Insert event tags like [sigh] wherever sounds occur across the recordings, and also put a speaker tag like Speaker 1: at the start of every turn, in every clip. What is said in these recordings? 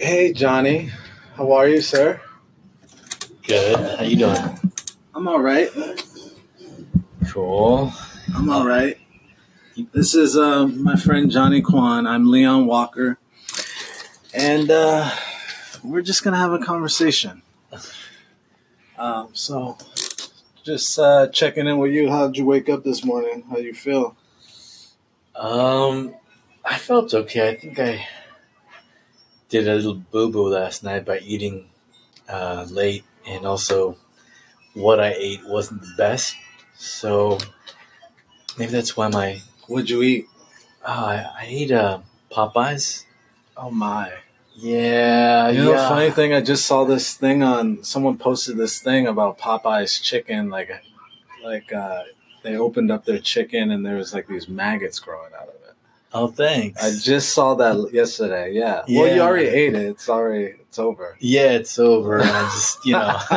Speaker 1: Right. Hey, Johnny. How are you, sir?
Speaker 2: Good. How you doing?
Speaker 1: I'm all right.
Speaker 2: Cool.
Speaker 1: I'm all right. This is uh, my friend Johnny Kwan. I'm Leon Walker. And uh, we're just going to have a conversation. Um, so, just uh, checking in with you. How'd you wake up this morning? How you feel?
Speaker 2: Um, I felt okay. I think I did a little boo boo last night by eating uh, late, and also what I ate wasn't the best. So maybe that's why my
Speaker 1: What'd you eat?
Speaker 2: oh, I, I ate uh, Popeyes.
Speaker 1: Oh, my.
Speaker 2: Yeah,
Speaker 1: You know,
Speaker 2: yeah.
Speaker 1: funny thing, I just saw this thing on. Someone posted this thing about Popeyes chicken, like, like uh, they opened up their chicken and there was like these maggots growing out of it.
Speaker 2: Oh, thanks.
Speaker 1: I just saw that yesterday. Yeah. Well, you already ate it. It's already it's over.
Speaker 2: yeah, it's over. I just you know. [laughs]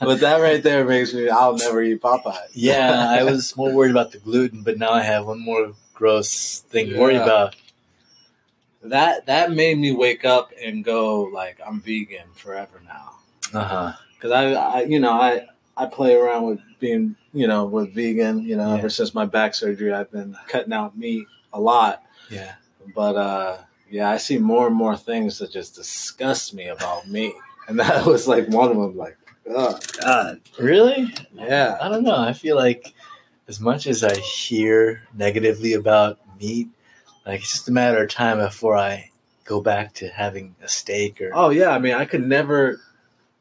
Speaker 1: but that right there makes me. I'll never eat Popeye.
Speaker 2: Yeah, I was more worried about the gluten, but now I have one more gross thing to worry about.
Speaker 1: that that made me wake up and go like I'm vegan forever now.
Speaker 2: Uh huh.
Speaker 1: because I, I, you know, I I play around with being, you know, with vegan. You know,
Speaker 2: Yeah.
Speaker 1: ever since my back surgery, I've been cutting out meat a lot.
Speaker 2: Yeah.
Speaker 1: But uh, yeah, I see more and more things that just disgust me about meat, [laughs] and that was like one of them. Like, oh God,
Speaker 2: Really?
Speaker 1: yeah,
Speaker 2: I don't know. I feel like as much as I hear negatively about meat, like it's just a matter of time before I go back to having a steak or
Speaker 1: oh yeah. I mean, I could never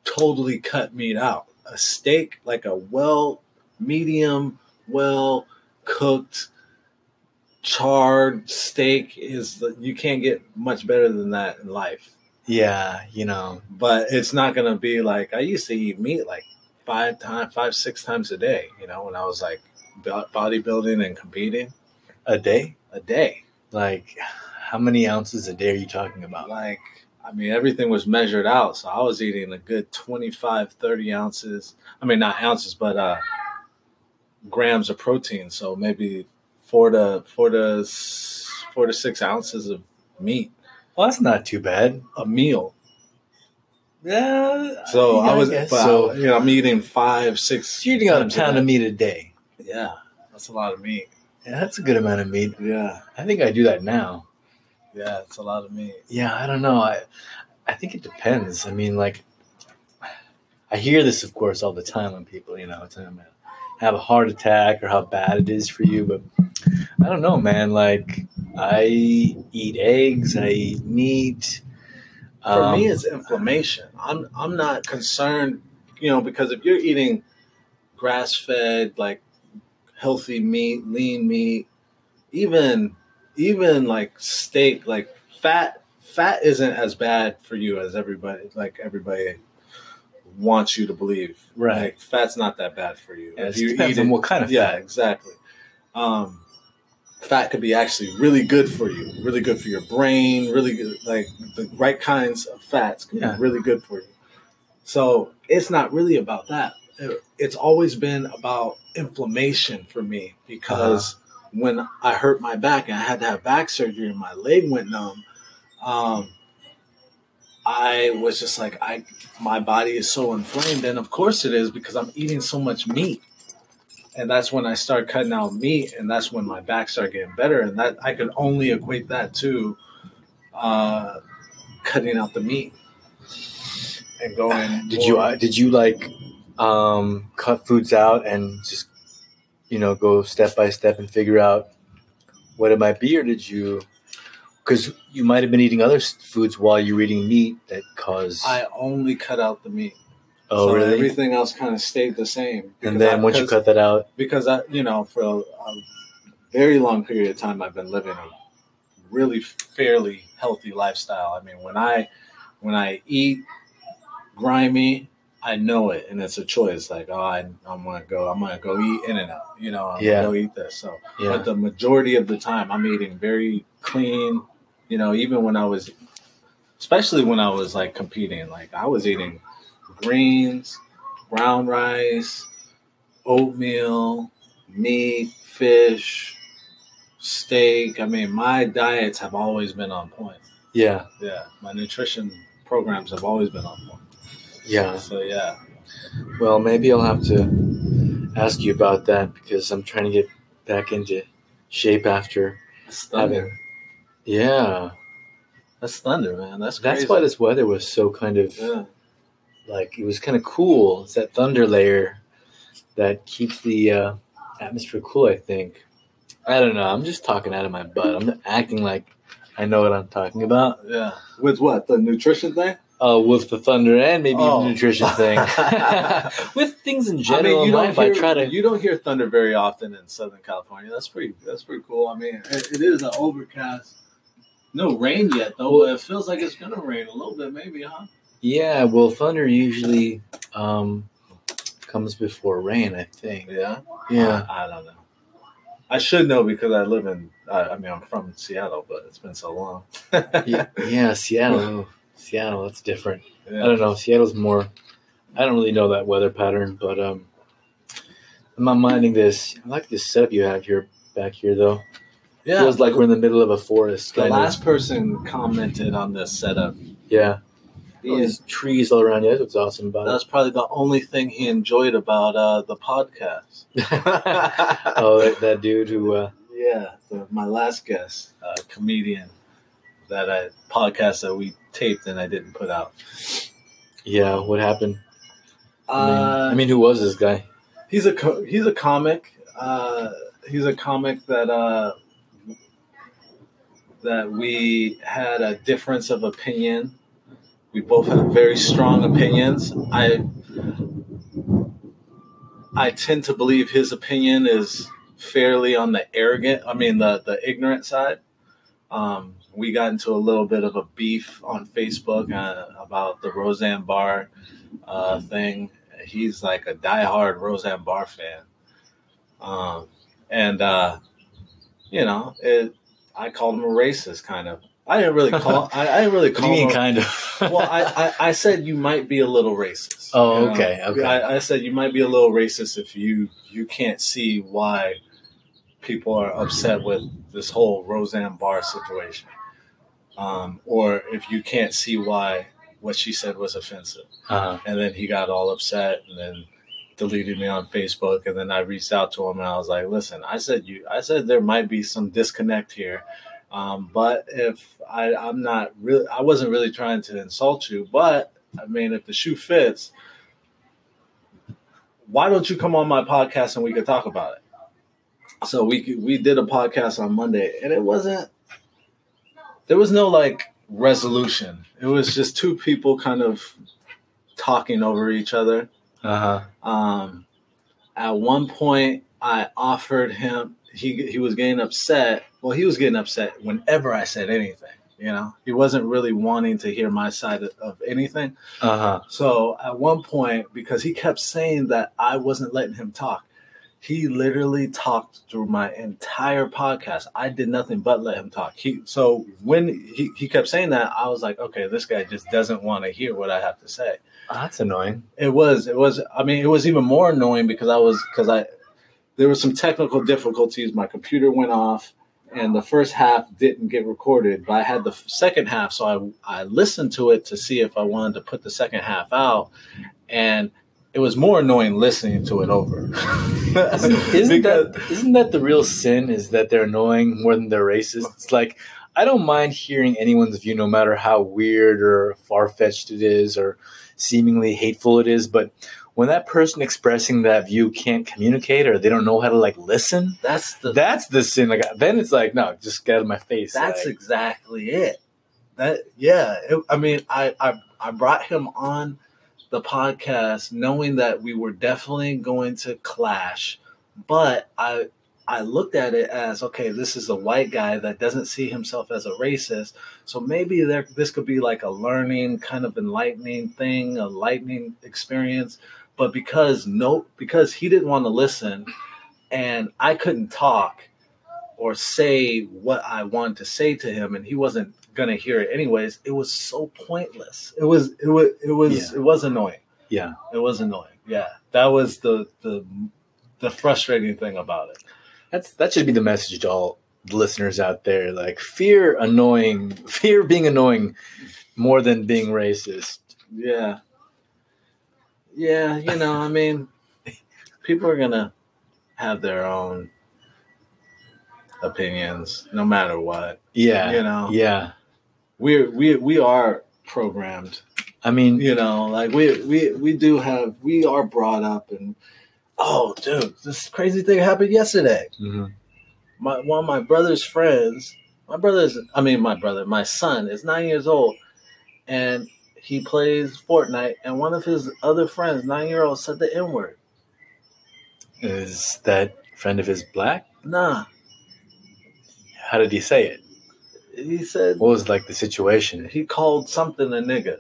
Speaker 1: totally cut meat out. A steak, like a well, medium, well cooked, charred steak, is the, you can't get much better than that in life.
Speaker 2: yeah, you know,
Speaker 1: but it's not gonna be like I used to eat meat like five times, five six times a day. You know, when I was like bodybuilding and competing
Speaker 2: a day.
Speaker 1: a day.
Speaker 2: Like, how many ounces a day are you talking about?
Speaker 1: Like, I mean, everything was measured out, so I was eating a good 25, 30 ounces. I mean, not ounces, but uh, grams of protein. So maybe four to four to four to six ounces of meat
Speaker 2: Well, that's not too bad.
Speaker 1: a meal.
Speaker 2: Yeah.
Speaker 1: So
Speaker 2: yeah,
Speaker 1: I was, but
Speaker 2: so.
Speaker 1: I- you know, I'm eating five, six.
Speaker 2: you're eating a pound of meat a day.
Speaker 1: Yeah, that's a lot of meat.
Speaker 2: Yeah, that's a good amount of meat.
Speaker 1: Yeah,
Speaker 2: I think I do that now.
Speaker 1: yeah, it's a lot of meat.
Speaker 2: Yeah, I don't know. I I think it depends. I mean, like, I hear this, of course, all the time when people, you know, tell me have a heart attack or how bad it is for you. But I don't know, man. Like, I eat eggs, I eat meat.
Speaker 1: For
Speaker 2: Um,
Speaker 1: me, it's inflammation. I'm I'm not concerned, you know, because if you're eating grass fed, like healthy meat, lean meat, even even like steak, like fat fat isn't as bad for you as everybody like everybody wants you to believe.
Speaker 2: Right.
Speaker 1: Like fat's not that bad for you.
Speaker 2: yeah,
Speaker 1: If you
Speaker 2: depends
Speaker 1: eat
Speaker 2: on
Speaker 1: it-
Speaker 2: what kind of
Speaker 1: yeah,
Speaker 2: fat.
Speaker 1: exactly. Um, fat could be actually really good for you, really good for your brain, really good. Like the right kinds of fats can
Speaker 2: Yeah.
Speaker 1: be really good for you. So it's not really about that. It's always been about inflammation for me because when I hurt my back and I had to have back surgery and my leg went numb, um, I was just like, I my body is so inflamed, and of course it is because I'm eating so much meat. And that's when I started cutting out meat, and that's when my back started getting better. And that I could only equate that to uh, cutting out the meat and going. [sighs]
Speaker 2: Did you uh, did you like um, cut foods out and just you know go step by step and figure out what it might be, or did you? Because you might have been eating other foods while you were eating meat that cause.
Speaker 1: I only cut out the meat.
Speaker 2: Oh,
Speaker 1: so
Speaker 2: really?
Speaker 1: Everything else kind of stayed the same.
Speaker 2: And then
Speaker 1: I-
Speaker 2: once you cut that out,
Speaker 1: because I, you know, for a, a very long period of time, I've been living a really fairly healthy lifestyle. I mean, when I when I eat grimy, I know it, and it's a choice. Like, oh, I, I'm gonna go, I'm gonna go eat In and Out. You know, I'm
Speaker 2: Yeah.
Speaker 1: gonna go eat this. So,
Speaker 2: yeah,
Speaker 1: but the majority of the time, I'm eating very clean. You know, even when I was, especially when I was like competing, like I was eating greens, brown rice, oatmeal, meat, fish, steak. I mean, my diets have always been on point.
Speaker 2: Yeah,
Speaker 1: Yeah, my nutrition programs have always been on point.
Speaker 2: yeah.
Speaker 1: So yeah,
Speaker 2: Well, maybe I'll have to ask you about that because I'm trying to get back into shape after
Speaker 1: that's thunder.
Speaker 2: having. Yeah,
Speaker 1: That's thunder, man. That's
Speaker 2: that's why this weather was so kind of
Speaker 1: Yeah.
Speaker 2: Like it was kind of cool. It's that thunder layer that keeps the uh, atmosphere cool. I think. I don't know. I'm just talking out of my butt. I'm acting like I know what I'm talking about.
Speaker 1: Yeah. With what the nutrition thing?
Speaker 2: Uh, with the thunder and maybe
Speaker 1: Oh.
Speaker 2: the nutrition thing. [laughs] [laughs] with things in general in life, I
Speaker 1: hear,
Speaker 2: try to.
Speaker 1: you don't hear thunder very often in Southern California. That's pretty. That's pretty cool. I mean, it, it is an overcast. No rain yet though. It feels like it's gonna rain a little bit, maybe, huh?
Speaker 2: Yeah, well, thunder usually um, comes before rain. I think.
Speaker 1: Yeah.
Speaker 2: Yeah.
Speaker 1: I, I don't know. I should know because I live in. I, I mean, I'm from Seattle, but it's been so long.
Speaker 2: yeah, [laughs] yeah, Seattle. Seattle, that's different.
Speaker 1: Yeah.
Speaker 2: I don't know. Seattle's more. I don't really know that weather pattern, but um, I'm not minding this. I like this setup you have here back here, though.
Speaker 1: Yeah.
Speaker 2: Feels like we're in the middle of a forest.
Speaker 1: the last person commented on this setup.
Speaker 2: Yeah. All these trees all around you. That's what's awesome about
Speaker 1: That's probably the only thing he enjoyed about uh, the podcast. [laughs] [laughs]
Speaker 2: oh, that, that dude who. Uh,
Speaker 1: yeah, the, my last guest, uh, comedian, that I podcast that we taped and I didn't put out.
Speaker 2: yeah, what happened? I mean,
Speaker 1: Uh,
Speaker 2: I mean, who was this guy?
Speaker 1: he's a co- he's a comic. Uh, he's a comic that uh, that we had a difference of opinion. We both have very strong opinions. I I tend to believe his opinion is fairly on the arrogant. I mean the the ignorant side. Um, we got into a little bit of a beef on Facebook uh, about the Roseanne Barr uh, thing. He's like a diehard Roseanne Barr fan, um, and uh, you know, it. I called him a racist, kind of. I didn't really call. [laughs] I, I didn't really call
Speaker 2: you mean,
Speaker 1: him.
Speaker 2: kind of?
Speaker 1: well, I, I, I said you might be a little racist.
Speaker 2: Oh,
Speaker 1: you know?
Speaker 2: okay, okay.
Speaker 1: I, I said you might be a little racist if you you can't see why people are upset with this whole Roseanne Barr situation, um, or if you can't see why what she said was offensive.
Speaker 2: uh,
Speaker 1: And then he got all upset and then deleted me on Facebook. And then I reached out to him and I was like, listen, I said you, I said there might be some disconnect here. Um, but if I, I'm not really, I wasn't really trying to insult you, but I mean, if the shoe fits, why don't you come on my podcast and we could talk about it? So we we did a podcast on Monday and it wasn't, there was no like resolution. It was just two people kind of talking over each other.
Speaker 2: uh-huh.
Speaker 1: Um, at one point, I offered him. He he was getting upset. Well, he was getting upset whenever I said anything. You know, he wasn't really wanting to hear my side of, of anything.
Speaker 2: Uh-huh.
Speaker 1: So at one point, because he kept saying that I wasn't letting him talk, he literally talked through my entire podcast. I did nothing but let him talk. He so when he, he kept saying that, I was like, okay, this guy just doesn't want to hear what I have to say.
Speaker 2: Oh, that's annoying.
Speaker 1: It was. It was. I mean, it was even more annoying because I was because I there were some technical difficulties. My computer went off, and the first half didn't get recorded. But I had the second half, so I I listened to it to see if I wanted to put the second half out, and it was more annoying listening to it over.
Speaker 2: Isn't, [laughs] isn't that isn't that the real sin? Is that they're annoying more than they're racist? It's like I don't mind hearing anyone's view, no matter how weird or far fetched it is, or seemingly hateful it is. But when that person expressing that view can't communicate, or they don't know how to like listen,
Speaker 1: that's the
Speaker 2: that's the sin. Like then it's like, no, just get out of my face.
Speaker 1: That's
Speaker 2: like,
Speaker 1: exactly it. That yeah. It, I mean, I, I I brought him on the podcast knowing that we were definitely going to clash, but I I looked at it as okay, this is a white guy that doesn't see himself as a racist, so maybe there this could be like a learning kind of enlightening thing, a lightning experience. But because no, because he didn't want to listen, and I couldn't talk or say what I wanted to say to him, and he wasn't gonna hear it anyways. It was so pointless. It was it was it was
Speaker 2: Yeah.
Speaker 1: it was annoying.
Speaker 2: yeah.
Speaker 1: It was annoying. Yeah, that was the the the frustrating thing about it.
Speaker 2: That's that should be the message to all listeners out there. Like fear annoying, [laughs] fear being annoying more than being racist.
Speaker 1: Yeah. Yeah, you know, I mean, people are gonna have their own opinions, no matter what.
Speaker 2: Yeah,
Speaker 1: You know,
Speaker 2: yeah.
Speaker 1: we're we we are programmed.
Speaker 2: I mean,
Speaker 1: You know, like we we we do have we are brought up and oh, dude, this crazy thing happened yesterday.
Speaker 2: mhm.
Speaker 1: My one of my brother's friends, my brother's, I mean, my brother, my son is nine years old, and he plays Fortnite, and one of his other friends, nine year old, said the N word.
Speaker 2: is that friend of his black?
Speaker 1: Nah,
Speaker 2: How did he say it?
Speaker 1: he said
Speaker 2: What was like the situation?
Speaker 1: he called something a nigga,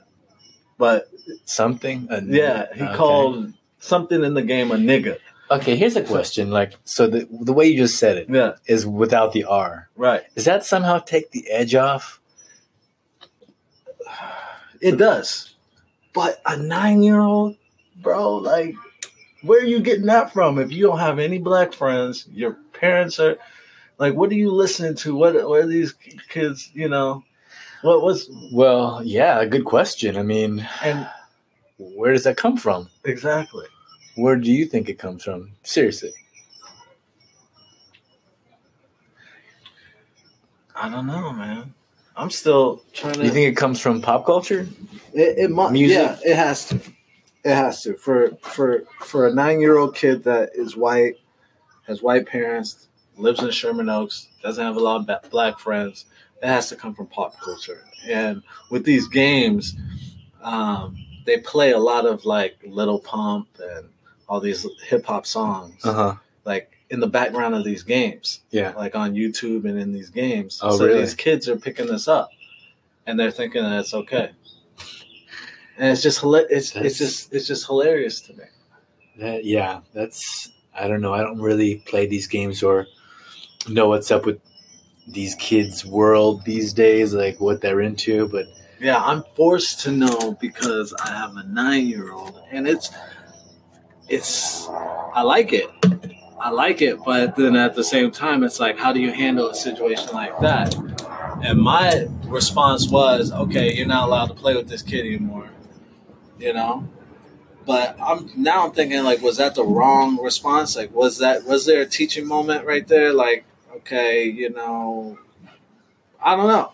Speaker 1: but
Speaker 2: Something? A-
Speaker 1: yeah, he
Speaker 2: okay.
Speaker 1: called something in the game a nigga.
Speaker 2: Okay, here's a question. Like, so the the way you just said it
Speaker 1: Yeah,
Speaker 2: is without the R.
Speaker 1: right.
Speaker 2: Does that somehow take the edge off?
Speaker 1: It does, but a nine year old, bro, like, where are you getting that from? If you don't have any black friends, your parents are like, what are you listening to? What what are these kids? You know, what was
Speaker 2: Well, yeah, good question. I mean,
Speaker 1: and
Speaker 2: where does that come from?
Speaker 1: exactly.
Speaker 2: Where do you think it comes from? Seriously.
Speaker 1: I don't know, man. I'm still trying to.
Speaker 2: You think it comes from pop culture?
Speaker 1: It, it mu-
Speaker 2: Music?
Speaker 1: Yeah, it has to. It has to for for for a nine year old kid that is white, has white parents, lives in Sherman Oaks, doesn't have a lot of black friends. It has to come from pop culture. And with these games, um, they play a lot of like Lil Pump and all these hip hop songs,
Speaker 2: Uh huh.
Speaker 1: like in the background of these games
Speaker 2: Yeah.
Speaker 1: like on YouTube and in these games.
Speaker 2: Oh,
Speaker 1: so
Speaker 2: really?
Speaker 1: these kids are picking this up, and they're thinking that it's okay. And it's just it's
Speaker 2: That's-
Speaker 1: it's just it's just hilarious to me.
Speaker 2: That, yeah. That's. I don't know. I don't really play these games or know what's up with these kids' world these days, like what they're into. But
Speaker 1: Yeah, I'm forced to know because I have a nine year old, and it's it's I like it. I like it, but then at the same time, it's like, how do you handle a situation like that? And my response was, okay, you're not allowed to play with this kid anymore, you know. But I'm now I'm thinking like, was that the wrong response? Like, was that was there a teaching moment right there? Like, okay, you know, I don't know.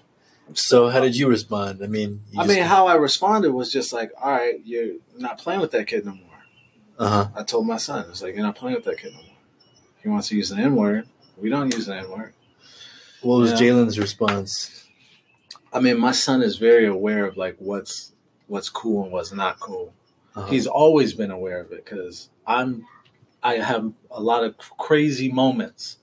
Speaker 2: so, how did you respond? I mean, you
Speaker 1: I mean, how I responded was just like, all right, you're not playing with that kid no more.
Speaker 2: Uh huh.
Speaker 1: I told my son, it's like, you're not playing with that kid no more. He wants to use an N word. We don't use an N word.
Speaker 2: What was. Jalen's response?
Speaker 1: I mean, my son is very aware of like what's what's cool and what's not cool.
Speaker 2: Uh-huh.
Speaker 1: He's always been aware of it because I'm I have a lot of crazy moments,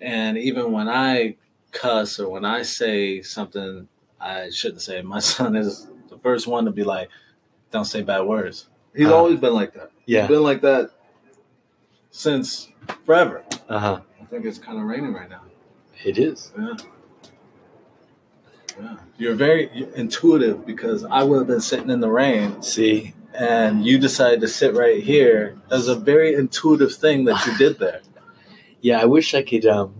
Speaker 1: and even when I cuss or when I say something I shouldn't say, my [laughs] son is the first one to be like, "Don't say bad words." He's
Speaker 2: Uh-huh.
Speaker 1: always been like that.
Speaker 2: yeah.
Speaker 1: He's been like that since forever.
Speaker 2: Uh huh.
Speaker 1: I think it's kind of raining right now.
Speaker 2: It is.
Speaker 1: Yeah. Yeah. You're very intuitive because I would have been sitting in the rain
Speaker 2: See,
Speaker 1: and you decided to sit right here. That's a very intuitive thing that you did there. [laughs]
Speaker 2: yeah, I wish I could, um,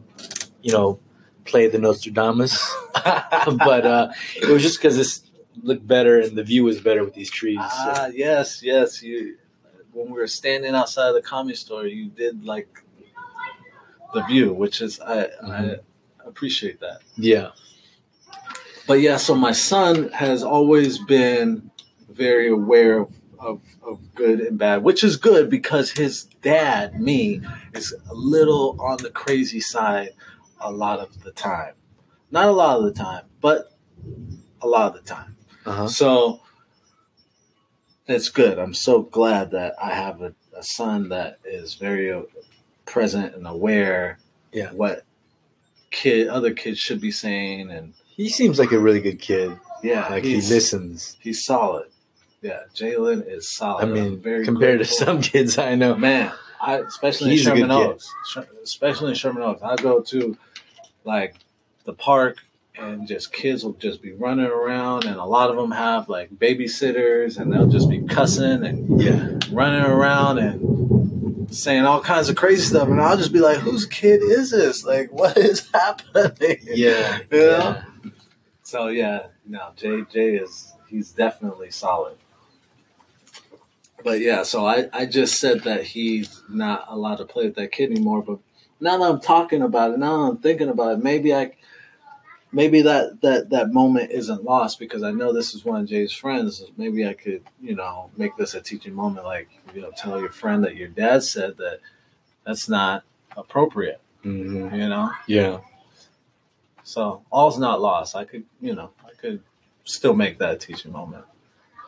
Speaker 2: you know, play the Nostradamus, [laughs] but uh, it was just because this looked better and the view was better with these trees. so-
Speaker 1: ah, yes, yes. You when we were standing outside the comic store, you did like the view, which is I, I appreciate that.
Speaker 2: yeah.
Speaker 1: But yeah, so my son has always been very aware of, of, of good and bad, which is good because his dad, me, is a little on the crazy side a lot of the time. Not a lot of the time, but a lot of the time.
Speaker 2: Uh-huh.
Speaker 1: So it's good. I'm so glad that I have a, a son that is very uh, present and aware
Speaker 2: Yeah.
Speaker 1: what kid other kids should be saying and
Speaker 2: He seems like a really good kid.
Speaker 1: yeah,
Speaker 2: Like he listens.
Speaker 1: He's solid. Yeah, Jalen is solid.
Speaker 2: I mean,
Speaker 1: very
Speaker 2: compared to some kids I know.
Speaker 1: man, I especially
Speaker 2: He's
Speaker 1: in Sherman. Oaks, especially in Sherman Oaks. I go to like the park and just kids will just be running around, and a lot of them have like babysitters, and they'll just be cussing and
Speaker 2: Yeah.
Speaker 1: running around and saying all kinds of crazy stuff, and I'll just be like, "Whose kid is this? Like, [laughs] what is happening?"
Speaker 2: Yeah.
Speaker 1: You know?
Speaker 2: yeah.
Speaker 1: So yeah, no, Jay Jay is he's definitely solid. But yeah, so I, I just said that he's not allowed to play with that kid anymore. But now that I'm talking about it, now that I'm thinking about it, maybe I maybe that, that, that moment isn't lost because I know this is one of Jay's friends. Maybe I could, you know, make this a teaching moment, like you know, tell your friend that your dad said that that's not appropriate.
Speaker 2: Mhm.
Speaker 1: You know,
Speaker 2: Yeah.
Speaker 1: so all's not lost. I could, you know, I could still make that a teaching moment.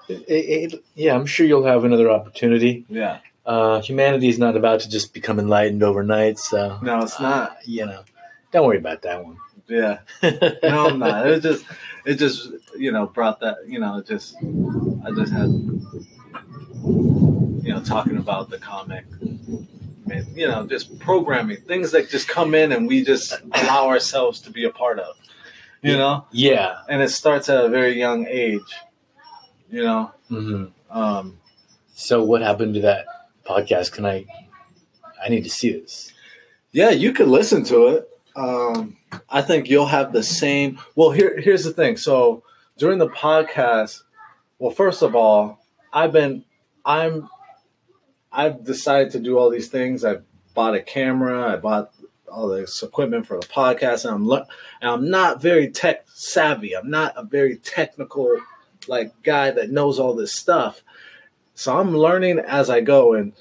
Speaker 2: It- it- it- yeah, I'm sure you'll have another opportunity.
Speaker 1: Yeah.
Speaker 2: Uh, humanity is not about to just become enlightened overnight, so
Speaker 1: No, it's not.
Speaker 2: uh, you know, don't worry about that one.
Speaker 1: Yeah. [laughs] No, I'm not. It just, it just, you know, brought that, you know, it just, I just had, you know, talking about the comic, you know, just programming things that just come in and we just allow ourselves to be a part of, you know,
Speaker 2: Yeah.
Speaker 1: and it starts at a very young age, you know.
Speaker 2: hmm
Speaker 1: Um,
Speaker 2: So what happened to that podcast? Can I? I need to see this.
Speaker 1: Yeah, you could listen to it. Um, I think you'll have the same. Well, here here's the thing. So during the podcast, well, first of all, I've been I'm I've decided to do all these things. I bought a camera. I bought all this equipment for the podcast, and I'm le- and I'm not very tech savvy. I'm not a very technical like guy that knows all this stuff. So I'm learning as I go, and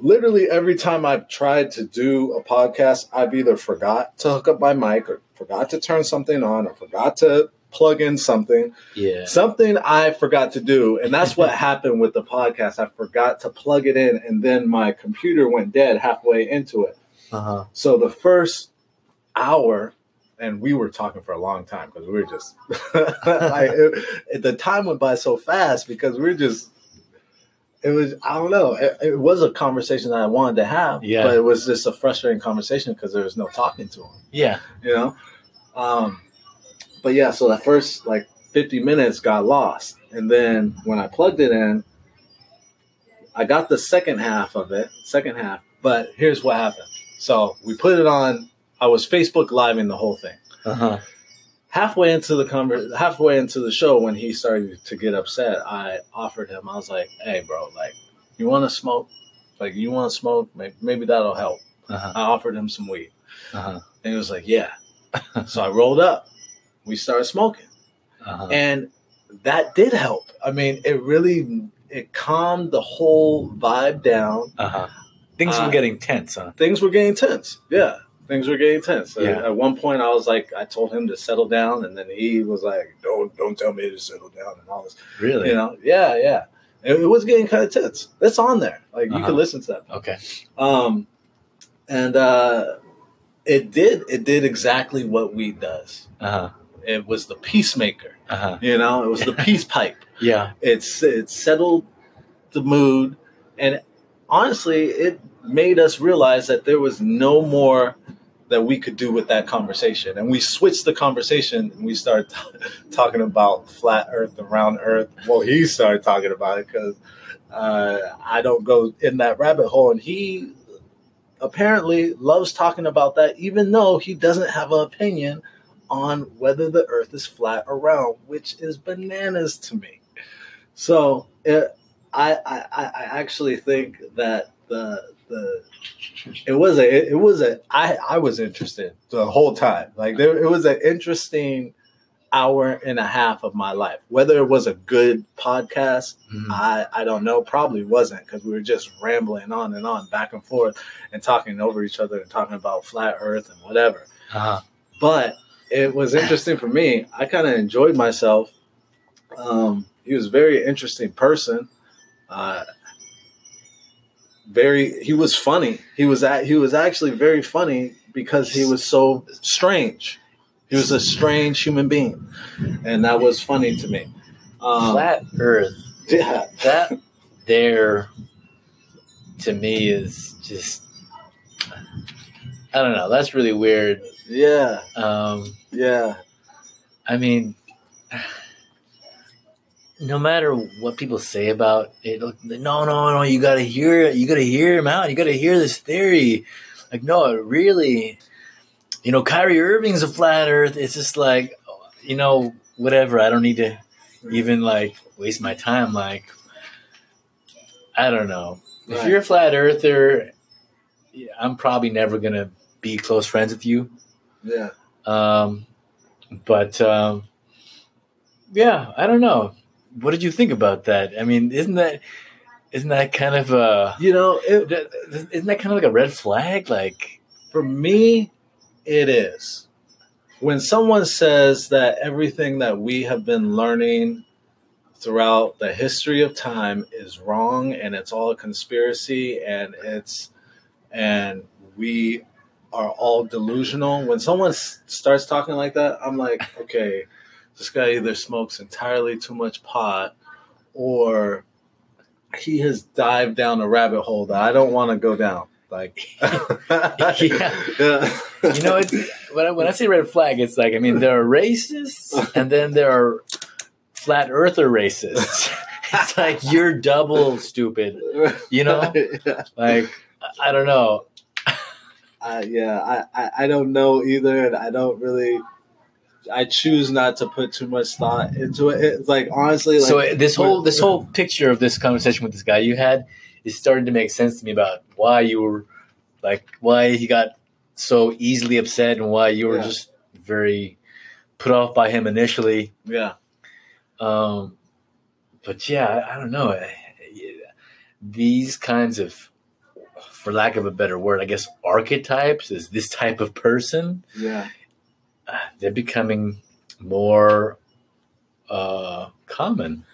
Speaker 1: literally every time I've tried to do a podcast, I've either forgot to hook up my mic or forgot to turn something on or forgot to plug in something.
Speaker 2: Yeah.
Speaker 1: Something I forgot to do. And that's what [laughs] happened with the podcast. I forgot to plug it in and then my computer went dead halfway into it.
Speaker 2: Uh huh.
Speaker 1: So the first hour, and we were talking for a long time because we were just [laughs] like it, the time went by so fast because we are just it was I don't know it, it was a conversation that I wanted to have
Speaker 2: Yeah.
Speaker 1: but it was just a frustrating conversation because there was no talking to him
Speaker 2: Yeah.
Speaker 1: you know um but yeah so the first like 50 minutes got lost and then when I plugged it in I got the second half of it second half but here's what happened so we put it on I was Facebook living the whole thing
Speaker 2: Uh huh.
Speaker 1: Halfway into the conver- halfway into the show when he started to get upset i offered him i was like hey bro like you want to smoke like you want to smoke maybe, maybe that'll help
Speaker 2: Uh huh.
Speaker 1: i offered him some weed
Speaker 2: Uh huh.
Speaker 1: and he was like yeah so i rolled up we started smoking
Speaker 2: Uh huh.
Speaker 1: and that did help i mean it really it calmed the whole vibe down
Speaker 2: Uh huh. Things
Speaker 1: Uh,
Speaker 2: were getting tense, huh?
Speaker 1: things were getting tense. Yeah, things were getting tense.
Speaker 2: Yeah.
Speaker 1: At one point, I was like, I told him to settle down, and then he was like, "Don't, don't tell me to settle down," and all this.
Speaker 2: Really?
Speaker 1: You know, yeah, yeah. It, it was getting kind of tense. It's on there. Like you
Speaker 2: Uh-huh.
Speaker 1: can listen to that.
Speaker 2: Okay.
Speaker 1: Um, and uh, it did. It did exactly what weed does.
Speaker 2: Uh huh.
Speaker 1: It was the peacemaker.
Speaker 2: Uh huh.
Speaker 1: You know, it was the [laughs] peace pipe.
Speaker 2: Yeah.
Speaker 1: It's it settled the mood, and honestly, it made us realize that there was no more that we could do with that conversation. And we switched the conversation and we started t- [laughs] talking about flat Earth and round Earth. Well, he started talking about it because uh, I don't go in that rabbit hole, and he apparently loves talking about that, even though he doesn't have an opinion on whether the Earth is flat or round, which is bananas to me. So it, I, I, I I actually think that the the it was a it was a I I was interested the whole time. Like there it was an interesting hour and a half of my life. Whether it was a good podcast,
Speaker 2: Mhm.
Speaker 1: I I don't know. Probably wasn't because we were just rambling on and on back and forth and talking over each other and talking about flat Earth and whatever
Speaker 2: Uh-huh.
Speaker 1: but it was interesting for me. I kind of enjoyed myself. Um, he was a very interesting person. Uh, very, he was funny. He was at, he was actually very funny because he was so strange. He was a strange human being, and that was funny to me. Um,
Speaker 2: Flat Earth.
Speaker 1: yeah,
Speaker 2: That there, to me, is just. I don't know. That's really weird.
Speaker 1: yeah,
Speaker 2: Um,
Speaker 1: yeah,
Speaker 2: I mean, no matter what people say about it, no, no, no, you gotta hear it. You gotta hear him out. You gotta hear this theory. Like, no, really, you know, Kyrie Irving's a flat Earth. It's just like, you know, whatever. I don't need to even like waste my time. Like, I don't know. If you're a flat earther, I'm probably never gonna be close friends with you.
Speaker 1: Yeah.
Speaker 2: Um, but um, yeah, I don't know. What did you think about that? I mean, isn't that isn't that kind of a
Speaker 1: You know, it,
Speaker 2: isn't that kind of like a red flag? Like,
Speaker 1: for me, it is. When someone says that everything that we have been learning throughout the history of time is wrong and it's all a conspiracy and it's and we are all delusional when someone s- starts talking like that i'm like okay this guy either smokes entirely too much pot or he has dived down a rabbit hole that i don't want to go down like [laughs]
Speaker 2: Yeah.
Speaker 1: yeah.
Speaker 2: you know, it's when I, when I say red flag, it's like I mean there are racists and then there are flat earther racists. [laughs] it's like you're double stupid. You know, [laughs]
Speaker 1: Yeah.
Speaker 2: like I don't know.
Speaker 1: Uh, yeah, I, I, I don't know either, and I don't really. I choose not to put too much thought into it. It's like honestly, like
Speaker 2: so this whole this whole picture of this conversation with this guy you had is starting to make sense to me about why you were like why he got so easily upset and why you were
Speaker 1: Yeah.
Speaker 2: just very put off by him initially.
Speaker 1: yeah,
Speaker 2: Um, but yeah, I, I don't know. These kinds of, for lack of a better word, I guess archetypes is this type of person.
Speaker 1: yeah,
Speaker 2: uh, They're becoming more uh, common,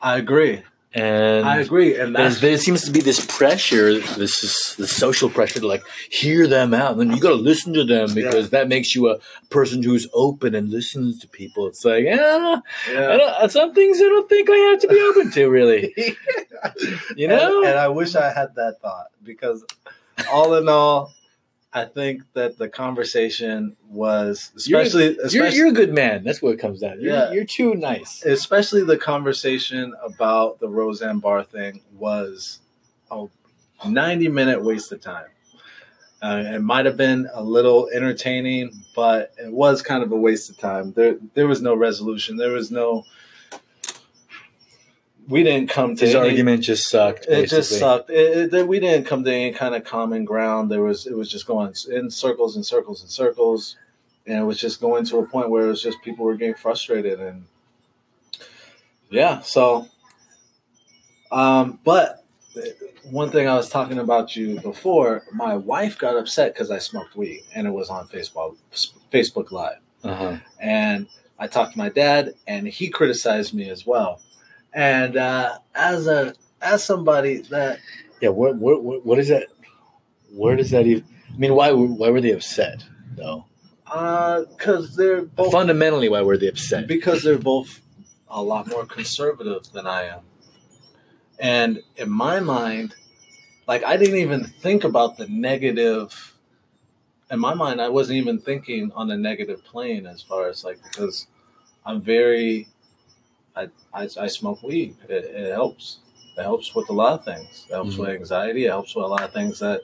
Speaker 1: I agree.
Speaker 2: and
Speaker 1: I agree, and
Speaker 2: there seems to be this pressure, this is the social pressure to like hear them out, and then you got to listen to them because that makes you a person who's open and listens to people. It's like, yeah,
Speaker 1: yeah.
Speaker 2: some things I don't think I have to be open to, really. [laughs] You know?
Speaker 1: and, and I wish I had that thought because, all in all, I think that the conversation was especially
Speaker 2: You're,
Speaker 1: especially
Speaker 2: you're a good man. That's what it comes down. to. You're,
Speaker 1: Yeah.
Speaker 2: you're too nice.
Speaker 1: especially the conversation about the Roseanne Barr thing was a 90 minute waste of time. Uh, it might have been a little entertaining, but it was kind of a waste of time. There, there was no resolution. There was no. We didn't come to
Speaker 2: His
Speaker 1: any-
Speaker 2: argument just sucked.
Speaker 1: It just sucked. It, it, we didn't come to any kind of common ground. There was. It was just going in circles and circles and circles, and it was just going to a point where it was just people were getting frustrated and. Yeah. So. Um, but one thing I was talking about you before, my wife got upset because I smoked weed and it was on Facebook Facebook Live,
Speaker 2: Uh-huh.
Speaker 1: and I talked to my dad and he criticized me as well. And uh, as a as somebody that
Speaker 2: Yeah. What, what, what, what is that? Where does that even? I mean, why, why were they upset, though?
Speaker 1: because they're both
Speaker 2: Fundamentally, why were they upset?
Speaker 1: because they're both a lot more conservative than I am. And in my mind, like I didn't even think about the negative. In my mind, I wasn't even thinking on a negative plane as far as like because I'm very, I I, I smoke weed. It, it helps. It helps with a lot of things. It helps
Speaker 2: Mhm.
Speaker 1: with anxiety. It helps with a lot of things that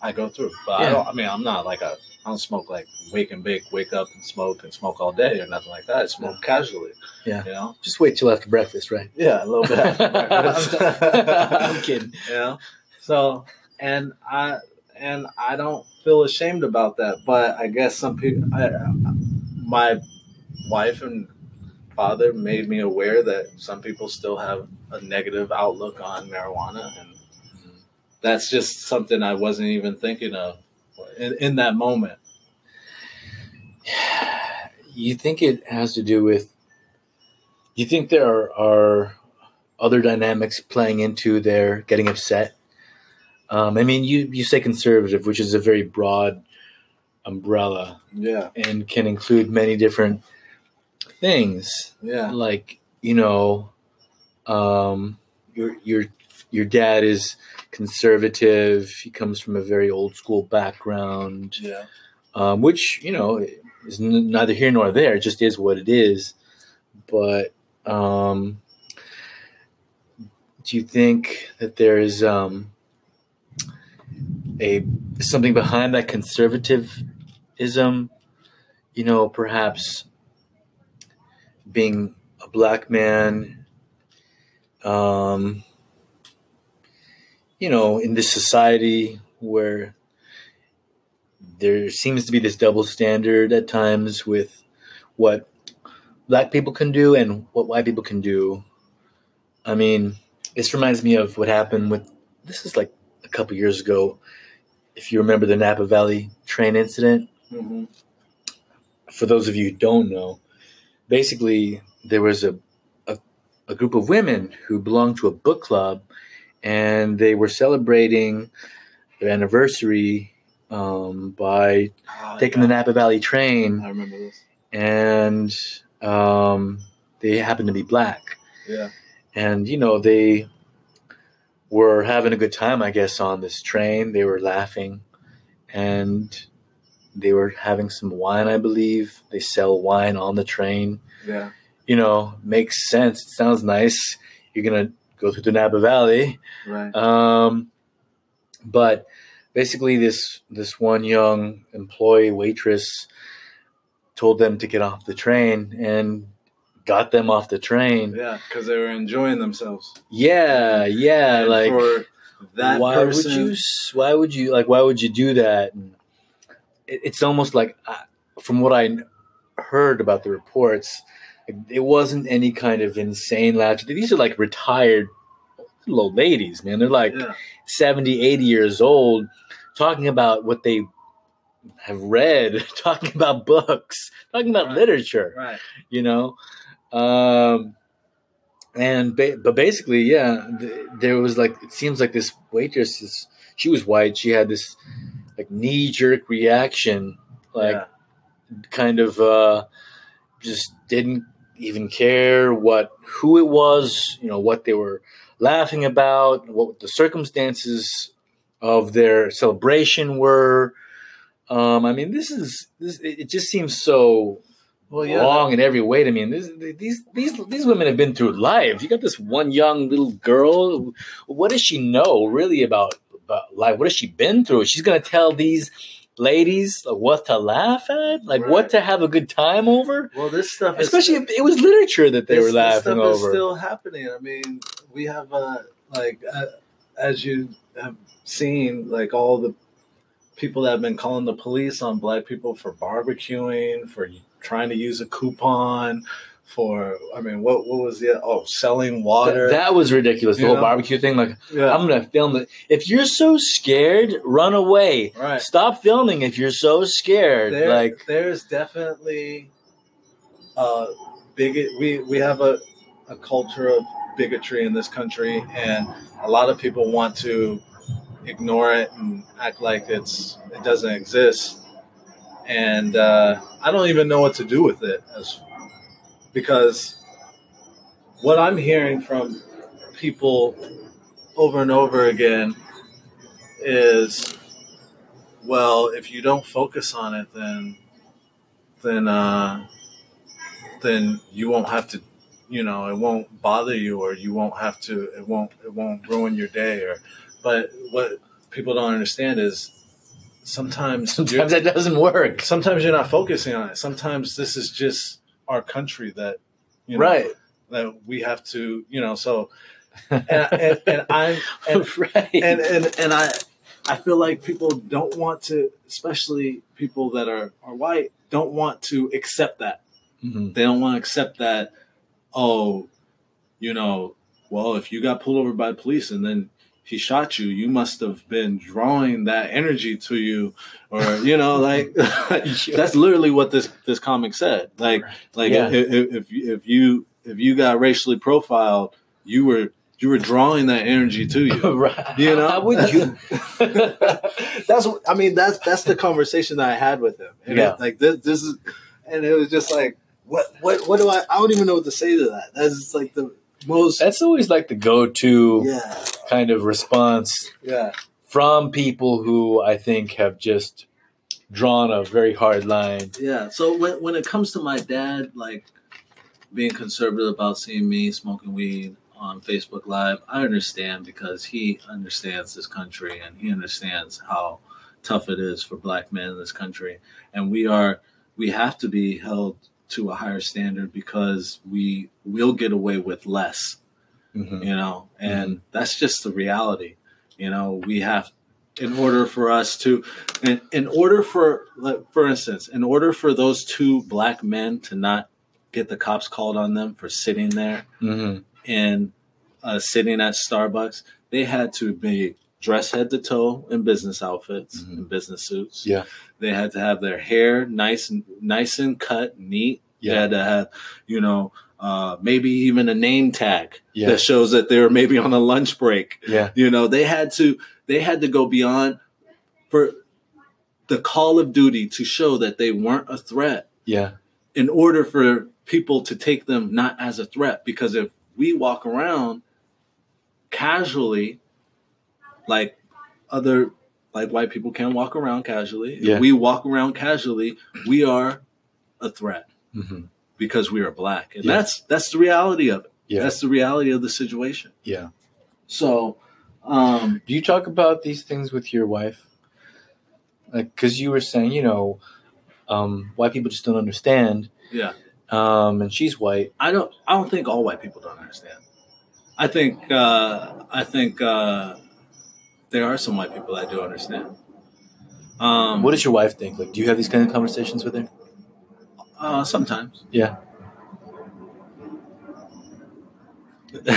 Speaker 1: I go through. But I don't. I mean, I'm not like a. I don't smoke like wake and bake, wake up and smoke and smoke all day or nothing like that. I smoke casually.
Speaker 2: Yeah.
Speaker 1: You know.
Speaker 2: Just wait till after breakfast, right?
Speaker 1: Yeah, a little bit. [laughs] [laughs]
Speaker 2: I'm kidding. [laughs]
Speaker 1: You know. So and I and I don't feel ashamed about that, but I guess some people, I, my wife and father made me aware that some people still have a negative outlook on marijuana, and that's just something I wasn't even thinking of in, in that moment. [sighs]
Speaker 2: You think it has to do with? You think there are, are other dynamics playing into their getting upset? Um, I mean, you you say conservative, which is a very broad umbrella
Speaker 1: Yeah,
Speaker 2: and can include many different things.
Speaker 1: yeah,
Speaker 2: Like you know, um, your your your dad is conservative. He comes from a very old school background
Speaker 1: yeah,
Speaker 2: um, which you know is n- neither here nor there. It just is what it is. But um, do you think that there is um, a something behind that conservatism? You know, perhaps being a black man, um, you know, in this society where there seems to be this double standard at times with what black people can do and what white people can do. I mean, this reminds me of what happened with this is like a couple years ago. If you remember the Napa Valley train incident,
Speaker 1: Mm-hmm.
Speaker 2: for those of you who don't know, basically there was a, a, a group of women who belonged to a book club and they were celebrating their anniversary um, by taking the Napa Valley train
Speaker 1: I remember this.
Speaker 2: and um, they happened to be black.
Speaker 1: Yeah.
Speaker 2: And, you know, they were having a good time, I guess, on this train. They were laughing and they were having some wine, I believe. They sell wine on the train.
Speaker 1: Yeah.
Speaker 2: You know, makes sense. It sounds nice. You're going to go through the Napa Valley.
Speaker 1: Right.
Speaker 2: Um, but basically, this this one young employee waitress told them to get off the train and got them off the train.
Speaker 1: Yeah, because they were enjoying themselves.
Speaker 2: Yeah, yeah,
Speaker 1: And
Speaker 2: like
Speaker 1: for that
Speaker 2: why
Speaker 1: person,
Speaker 2: would you? Why would you like? Why would you do that? And it's almost like, uh, from what I heard about the reports, it wasn't any kind of insane laughter. These are like retired little old ladies, man. They're like
Speaker 1: Yeah.
Speaker 2: 70, 80 years old, talking about what they have read, [laughs] talking about books, talking about
Speaker 1: Right.
Speaker 2: literature,
Speaker 1: Right.
Speaker 2: you know. Um, and ba- but basically, yeah, th- there was like it seems like this waitress is she was white. She had this like knee jerk reaction, like
Speaker 1: yeah.
Speaker 2: kind of uh, just didn't even care what who it was, you know, what they were laughing about, what the circumstances of their celebration were. Um, I mean, this is this. It just seems so
Speaker 1: Well, yeah.
Speaker 2: wrong in every way to me. And this, these these these women have been through life. You got this one young little girl. What does she know really about about like, What has she been through? She's gonna tell these ladies like, what to laugh at, like what to have a good time over.
Speaker 1: Well, this stuff, is
Speaker 2: Especially if it was literature that they
Speaker 1: this-
Speaker 2: were
Speaker 1: this
Speaker 2: laughing
Speaker 1: stuff
Speaker 2: over.
Speaker 1: Is still happening. I mean, we have uh, like uh, as you have seen, like all the people that have been calling the police on black people for barbecuing, for trying to use a coupon, for I mean, what what was the oh selling water?
Speaker 2: Th- that was ridiculous. The
Speaker 1: You
Speaker 2: whole
Speaker 1: know?
Speaker 2: barbecue thing. Like,
Speaker 1: yeah,
Speaker 2: I'm gonna film it. If you're so scared, run away.
Speaker 1: right.
Speaker 2: Stop filming if you're so scared.
Speaker 1: There,
Speaker 2: like,
Speaker 1: there's definitely uh bigot we we have a, a culture of bigotry in this country and a lot of people want to ignore it and act like it's it doesn't exist and uh, i don't even know what to do with it as because what i'm hearing from people over and over again is well if you don't focus on it then then uh then you won't have to you know it won't bother you or you won't have to it won't it won't ruin your day or but what people don't understand is sometimes
Speaker 2: sometimes that doesn't work.
Speaker 1: sometimes you're not focusing on it sometimes this is just our country that you know
Speaker 2: Right.
Speaker 1: that we have to you know so [laughs] and, and, and i'm and [laughs]
Speaker 2: right.
Speaker 1: and and and I I feel like people don't want to, especially people that are are white, don't want to accept that.
Speaker 2: Mhm.
Speaker 1: They don't want to accept that. Oh, you know, well, if you got pulled over by police and then he shot you, you must have been drawing that energy to you, or you know, [laughs] like that's literally what this this comic said. Like, like
Speaker 2: Yeah.
Speaker 1: if, if if you- if you got racially profiled, you were you were drawing that energy to you. [laughs]
Speaker 2: right.
Speaker 1: You know,
Speaker 2: How would you? [laughs]
Speaker 1: that's I mean. That's that's the conversation that I had with him. And
Speaker 2: Yeah.
Speaker 1: it- like this, this is, and it was just like, what, what, what do I? I don't even know what to say to that. That's just like the most.
Speaker 2: That's always like the go-to
Speaker 1: yeah,
Speaker 2: kind of response
Speaker 1: yeah,
Speaker 2: from people who I think have just drawn a very hard line.
Speaker 1: yeah. So when when it comes to my dad, like being conservative about seeing me smoking weed, on Facebook Live, I understand because he understands this country and he understands how tough it is for black men in this country. And we are we have to be held to a higher standard because we will get away with less.
Speaker 2: Mhm.
Speaker 1: You know, and that's just the reality. You know, we have in order for us to in, in order for for instance, in order for those two black men to not get the cops called on them for sitting there
Speaker 2: Mhm.
Speaker 1: and uh, sitting at Starbucks, they had to be dressed head to toe in business outfits and business suits.
Speaker 2: Yeah.
Speaker 1: They had to have their hair nice and nice and cut, neat. They had to have, you know, uh, maybe even a name tag
Speaker 2: Yeah.
Speaker 1: that shows that they were maybe on a lunch break.
Speaker 2: Yeah.
Speaker 1: You know, they had to they had to go beyond for the call of duty to show that they weren't a threat
Speaker 2: Yeah.
Speaker 1: in order for people to take them not as a threat. Because if we walk around casually, like other like white people can walk around casually, if we walk around casually, we are a threat
Speaker 2: hmm
Speaker 1: because we are black, and
Speaker 2: Yeah.
Speaker 1: that's that's the reality of it.
Speaker 2: Yeah.
Speaker 1: That's the reality of the situation.
Speaker 2: Yeah.
Speaker 1: So, um,
Speaker 2: Do you talk about these things with your wife? Like, because you were saying, you know, um, white people just don't understand.
Speaker 1: yeah.
Speaker 2: Um, and she's white.
Speaker 1: I don't. I don't think all white people don't understand. I think. Uh, I think uh, there are some white people that do understand. Um,
Speaker 2: What does your wife think? Like, do you have these kind of conversations with her?
Speaker 1: uh, sometimes.
Speaker 2: Yeah. [laughs]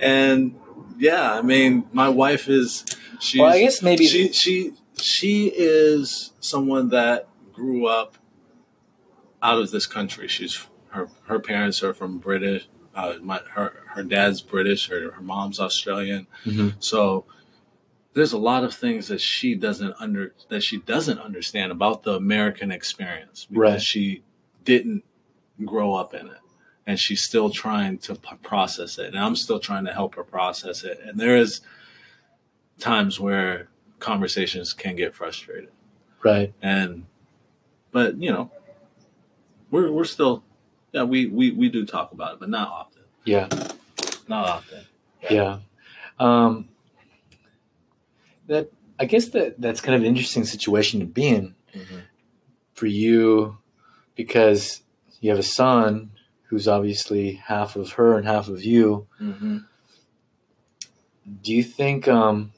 Speaker 1: and yeah, I mean, my wife is. She's,
Speaker 2: Well, I guess maybe
Speaker 1: she she she is someone that grew up out of this country. She's her her parents are from British. Uh, my her her dad's British. Her her mom's Australian.
Speaker 2: Mhm.
Speaker 1: So there's a lot of things that she doesn't under that she doesn't understand about the American experience because
Speaker 2: Right.
Speaker 1: she didn't grow up in it. And she's still trying to p- process it, and I'm still trying to help her process it. And there is times where conversations can get frustrated
Speaker 2: right.
Speaker 1: and but you know we're we're still yeah we we we do talk about it but not often
Speaker 2: Yeah.
Speaker 1: not often
Speaker 2: Yeah. Um, that I guess that that's kind of an interesting situation to be in for you because you have a son who's obviously half of her and half of you.
Speaker 1: mm-hmm.
Speaker 2: Do you think um,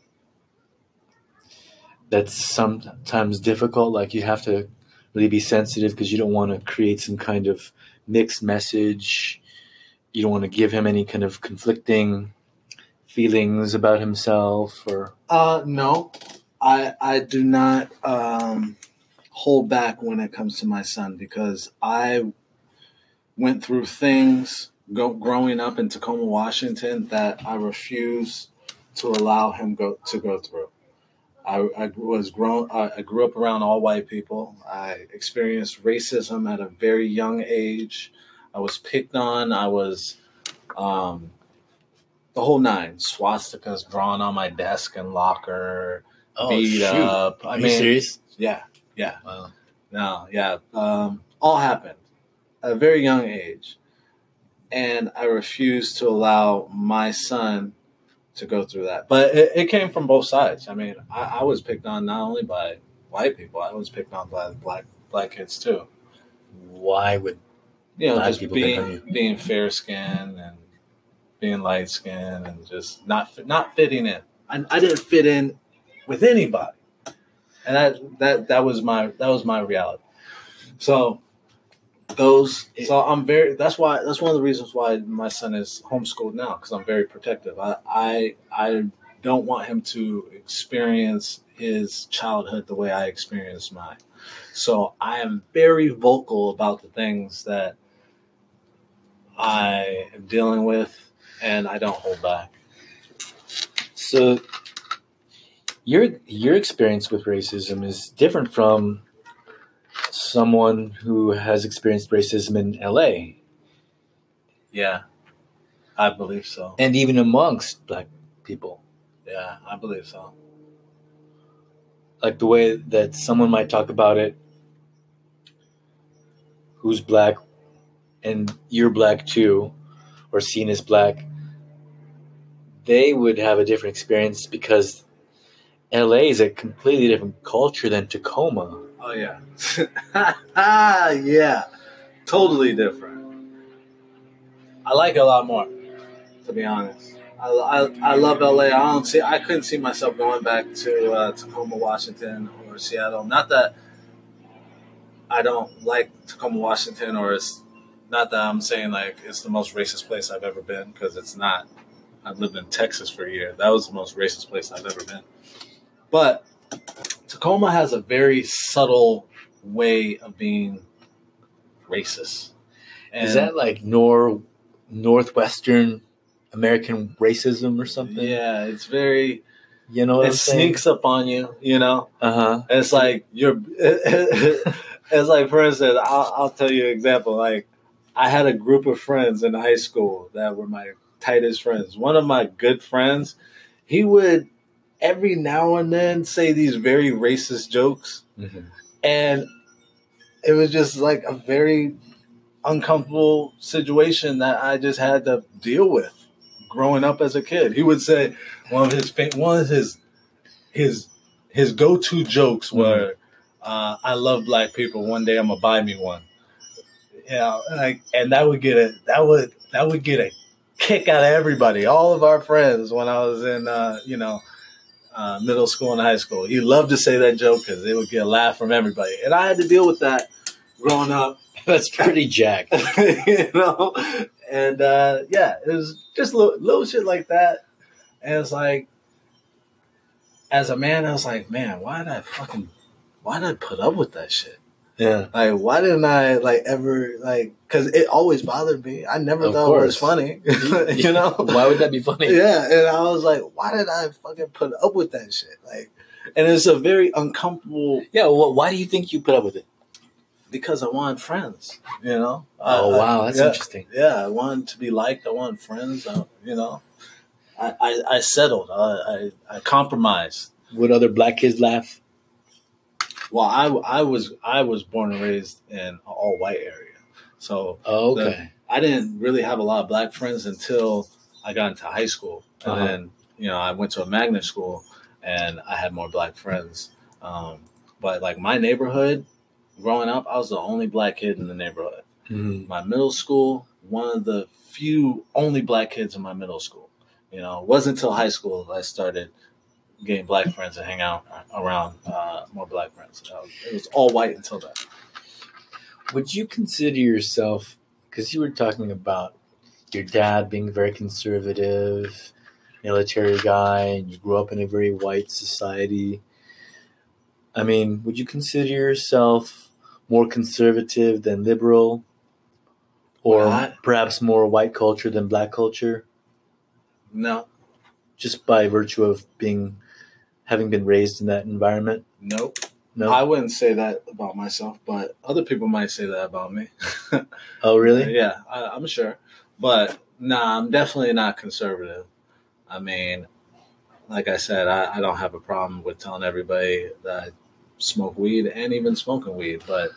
Speaker 2: that's sometimes difficult? Like you have to really be sensitive because you don't want to create some kind of mixed message. You don't want to give him any kind of conflicting feelings about himself or
Speaker 1: uh no i i do not um hold back when it comes to my son because i went through things go, growing up in tacoma washington that i refuse to allow him go to go through I, I was grown. I I grew up around all white people. I experienced racism at a very young age. I was picked on. I was um, the whole nine. Swastikas drawn on my desk and locker. beat up. I
Speaker 2: Are you
Speaker 1: mean,
Speaker 2: serious?
Speaker 1: yeah, yeah.
Speaker 2: Wow.
Speaker 1: No, yeah. Um, all happened at a very young age. And I refused to allow my son to go through that. But it, it came from both sides. I mean, I, I was picked on not only by white people, I was picked on by black black kids too.
Speaker 2: Why would
Speaker 1: You know,
Speaker 2: Black
Speaker 1: just
Speaker 2: people
Speaker 1: being being fair skinned and being light skinned and just not not fitting in. I, I didn't fit in with anybody, and that that that was my that was my reality. So those so I'm very that's why that's one of the reasons why my son is homeschooled now because I'm very protective. I I I don't want him to experience his childhood the way I experienced mine. So I am very vocal about the things that I am dealing with, and I don't hold back.
Speaker 2: So your your experience with racism is different from someone who has experienced racism in LA
Speaker 1: Yeah, I believe so.
Speaker 2: and even amongst black people.
Speaker 1: Yeah, I believe so.
Speaker 2: Like the way that someone might talk about it who's black and you're black too or seen as black, they would have a different experience because LA is a completely different culture than Tacoma.
Speaker 1: Oh yeah, [laughs] yeah, totally different. I like it a lot more, to be honest. I, I, I love LA. I don't see. I couldn't see myself going back to uh, Tacoma, Washington, or Seattle. Not that I don't like Tacoma, Washington, or it's not that I'm saying like it's the most racist place I've ever been because it's not. I've lived in Texas for a year. That was the most racist place I've ever been. But Tacoma has a very subtle way of being racist. And
Speaker 2: is that like nor northwestern American racism or something?
Speaker 1: Yeah, it's very.
Speaker 2: You know,
Speaker 1: it sneaks up on you. You know,
Speaker 2: uh huh.
Speaker 1: It's like you're. [laughs] it's like, for instance, I'll, I'll tell you an example. Like, I had a group of friends in high school that were my tightest friends. One of my good friends, he would every now and then say these very racist jokes. Mm-hmm. And it was just like a very uncomfortable situation that I just had to deal with growing up as a kid. He would say one of his one of his his his go-to jokes mm-hmm. were uh, I love black people. One day I'm gonna buy me one. Yeah, like, and that would get a that would that would get a kick out of everybody, all of our friends when I was in uh, you know uh, middle school and high school. He loved to say that joke because it would get a laugh from everybody, and I had to deal with that growing up. [laughs]
Speaker 2: That's pretty jacked, [laughs]
Speaker 1: you know. And uh, yeah, it was just little, little shit like that, and it's like, as a man, I was like, man, why did I fucking why did I put up with that shit?
Speaker 2: Yeah.
Speaker 1: Like, why didn't I like ever like? Because it always bothered me. I never of thought course. it was funny. [laughs] you know? [laughs]
Speaker 2: Why would that be funny?
Speaker 1: Yeah, and I was like, why did I fucking put up with that shit? Like, and it's a very uncomfortable.
Speaker 2: Yeah. Well, why do you think you put up with it?
Speaker 1: Because I want friends. You know.
Speaker 2: Oh I, wow, that's
Speaker 1: yeah,
Speaker 2: interesting.
Speaker 1: Yeah, I wanted to be liked. I want friends. Uh, you know. I, I, I settled. I, I, I compromised.
Speaker 2: Would other black kids laugh?
Speaker 1: Well, I, I was I was born and raised in an all white area, so
Speaker 2: oh, okay.
Speaker 1: The, I didn't really have a lot of black friends until I got into high school, and uh-huh. then you know I went to a magnet school, and I had more black friends. Um, but like my neighborhood, growing up, I was the only black kid in the neighborhood. Mm-hmm. My middle school, one of the few only black kids in my middle school. You know, it wasn't until high school I started getting black friends and hang out around uh, more black friends. Uh, it was all white until then.
Speaker 2: Would you consider yourself, because you were talking about your dad being very conservative, military guy, and you grew up in a very white society. I mean, would you consider yourself more conservative than liberal? Or perhaps more white culture than black culture?
Speaker 1: No.
Speaker 2: Just by virtue of being having been raised in that environment?
Speaker 1: Nope. No, I wouldn't say that about myself, but other people might say that about me. [laughs]
Speaker 2: oh, really?
Speaker 1: Yeah, I, am sure. But nah, I'm definitely not conservative. I mean, like I said, I, I don't have a problem with telling everybody that I smoke weed and even smoking weed, but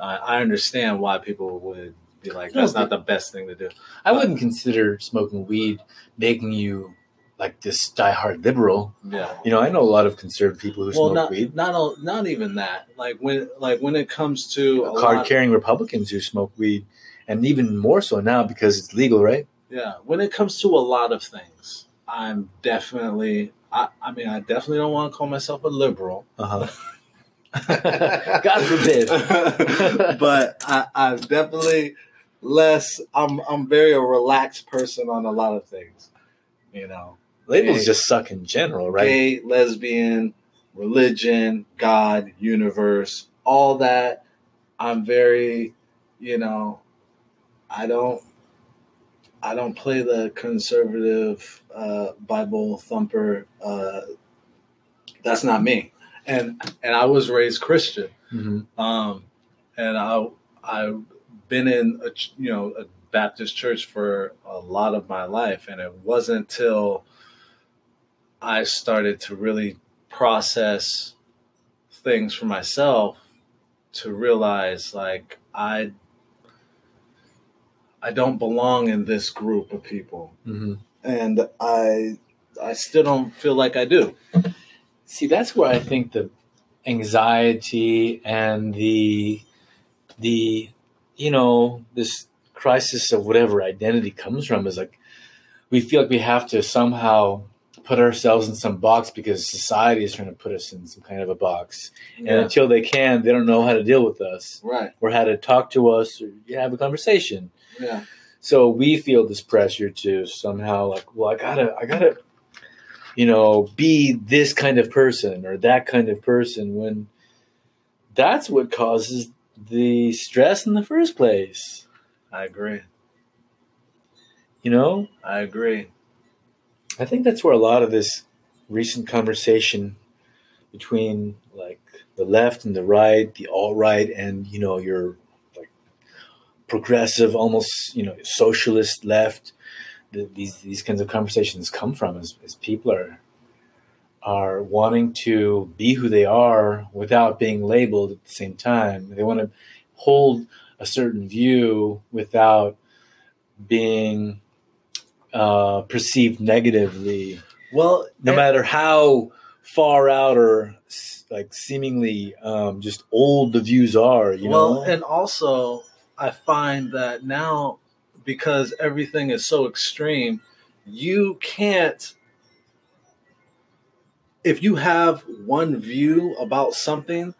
Speaker 1: I, I understand why people would be like, that's no, not the best thing to do.
Speaker 2: I but, wouldn't consider smoking weed making you like this diehard liberal.
Speaker 1: Yeah.
Speaker 2: You know, I know a lot of conservative people who well, smoke
Speaker 1: not,
Speaker 2: weed.
Speaker 1: Not all, not even that. Like when like when it comes to
Speaker 2: card carrying Republicans who smoke weed, and even more so now because it's legal, right?
Speaker 1: Yeah. When it comes to a lot of things, I'm definitely. I, I mean, I definitely don't want to call myself a liberal.
Speaker 2: Uh huh. [laughs] God forbid. [laughs]
Speaker 1: but I, I'm definitely less. I'm I'm very a relaxed person on a lot of things. You know,
Speaker 2: Labels gay, just suck in general, right?
Speaker 1: Gay, lesbian, religion, God, universe, all that. I'm very, you know, I don't I don't play the conservative uh, Bible thumper. Uh, that's not me. And and I was raised Christian. Mm-hmm. Um, and I I've been in a you know a Baptist church for a lot of my life, and it wasn't until I started to really process things for myself to realize like I I don't belong in this group of people,
Speaker 2: hmm
Speaker 1: and I I still don't feel like I do.
Speaker 2: See, that's where I think the anxiety and the the you know this crisis of whatever identity comes from is like we feel like we have to somehow put ourselves in some box because society is trying to put us in some kind of a box and until they can they don't know how to deal with us
Speaker 1: right.
Speaker 2: or how to talk to us or have a conversation
Speaker 1: Yeah.
Speaker 2: so we feel this pressure to somehow like well i gotta i gotta you know be this kind of person or that kind of person when that's what causes the stress in the first place
Speaker 1: I agree.
Speaker 2: you know
Speaker 1: I agree.
Speaker 2: I think that's where a lot of this recent conversation between like the left and the right the alt-right and you know your like progressive almost you know socialist left the, these these kinds of conversations come from is, is people are are wanting to be who they are without being labeled at the same time. They want to hold a certain view without being uh, perceived negatively,
Speaker 1: Well,
Speaker 2: no matter how far out or like seemingly um, just old the views are. You
Speaker 1: well,
Speaker 2: know,
Speaker 1: and also I find that now because everything is so extreme, you can't. If you have one view about something,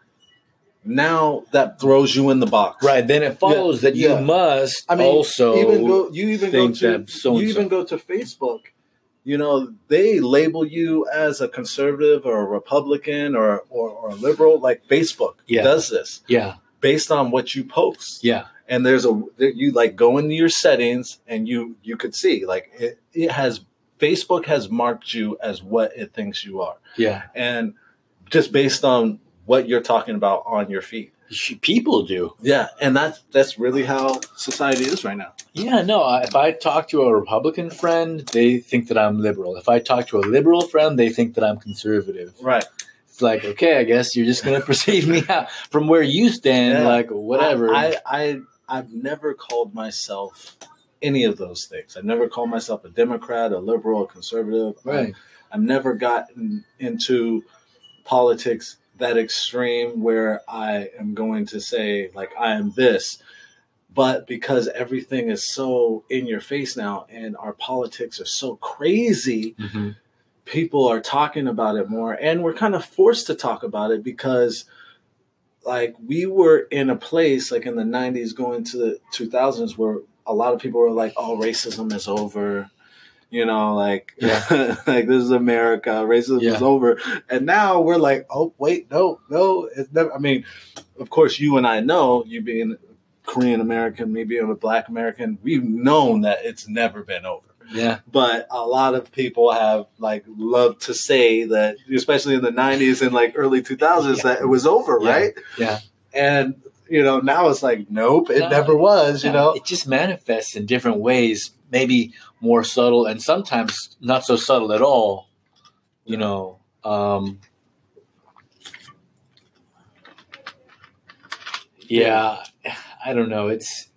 Speaker 1: now that throws you in the box.
Speaker 2: right? Then it follows that you
Speaker 1: yeah.
Speaker 2: must
Speaker 1: I mean,
Speaker 2: also
Speaker 1: even go. You even go to.
Speaker 2: so
Speaker 1: you even go to Facebook. You know, they label you as a conservative or a Republican or or, or a liberal. Like Facebook
Speaker 2: Yeah.
Speaker 1: does this
Speaker 2: yeah,
Speaker 1: based on what you post.
Speaker 2: yeah,
Speaker 1: and there's a you like go into your settings and you you could see like it, it has facebook has marked you as what it thinks you are
Speaker 2: yeah.
Speaker 1: and just based on what you're talking about on your feed
Speaker 2: Sh- People do.
Speaker 1: yeah and that's that's really how society is right now
Speaker 2: Yeah, no. If I talk to a Republican friend, they think that I'm liberal. If I talk to a liberal friend, they think that I'm conservative.
Speaker 1: right
Speaker 2: It's like, okay, I guess you're just going [laughs] to perceive me out from where you stand,
Speaker 1: Yeah.
Speaker 2: like whatever.
Speaker 1: I, I i've never called myself any of those things i've never called myself a democrat a liberal a conservative
Speaker 2: right.
Speaker 1: I've never gotten into politics that extreme where I am going to say, like, I am this. But because everything is so in your face now and our politics are so crazy,
Speaker 2: Mhm.
Speaker 1: people are talking about it more. And we're kind of forced to talk about it because, like, we were in a place, like in the 90s, going to the 2000s, where a lot of people were like, oh, racism is over. You know, like,
Speaker 2: Yeah. [laughs]
Speaker 1: like this is America, racism
Speaker 2: Yeah.
Speaker 1: is over. And now we're like, oh, wait, no, no, it's never. I mean, of course, you and I know, you being Korean American, me being a Black American, we've known that it's never been over
Speaker 2: Yeah.
Speaker 1: but a lot of people have like loved to say that especially in the 90s and like early 2000s
Speaker 2: Yeah.
Speaker 1: that it was over
Speaker 2: Yeah.
Speaker 1: right
Speaker 2: Yeah.
Speaker 1: and you know now it's like nope it
Speaker 2: No.
Speaker 1: never was you
Speaker 2: Yeah,
Speaker 1: know
Speaker 2: it just manifests in different ways, maybe more subtle and sometimes not so subtle at all. You know, um, yeah, I don't know. It's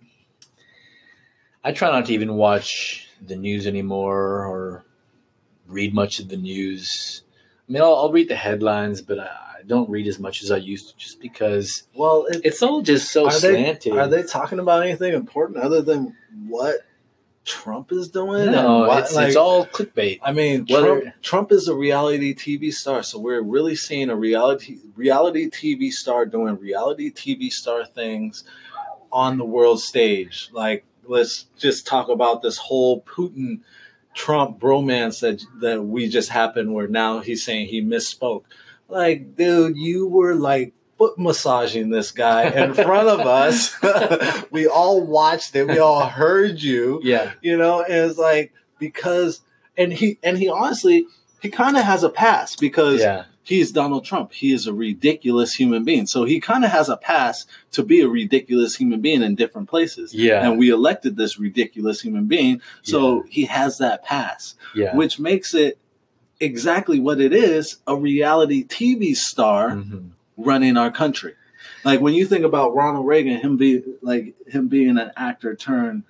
Speaker 2: I try not to even watch the news anymore or read much of the news. I mean, I'll, I'll read the headlines, but I, I don't read as much as I used to, just because
Speaker 1: well it,
Speaker 2: it's all just so
Speaker 1: are they
Speaker 2: slanted.
Speaker 1: are they talking about anything important other than what trump is doing
Speaker 2: No,
Speaker 1: what,
Speaker 2: it's,
Speaker 1: like,
Speaker 2: it's all clickbait.
Speaker 1: I mean,
Speaker 2: Whether-
Speaker 1: Trump, Trump is a reality TV star, so we're really seeing a reality reality TV star doing reality TV star things on the world stage. Like, let's just talk about this whole Putin Trump bromance that that we just happened, where now he's saying he misspoke. Like, dude, you were like foot massaging this guy in front of us. [laughs] we all watched it. We all heard you.
Speaker 2: Yeah,
Speaker 1: you know and it's like because and he and he honestly he kind of has a pass because
Speaker 2: yeah,
Speaker 1: he's donald trump. He is a ridiculous human being. So he kind of has a pass to be a ridiculous human being in different places.
Speaker 2: Yeah,
Speaker 1: and we elected this ridiculous human being. So he has that pass
Speaker 2: yeah.
Speaker 1: which makes it exactly what it is a reality tv star
Speaker 2: Mhm.
Speaker 1: Running our country. Like when you think about Ronald Reagan, him be like him being an actor turned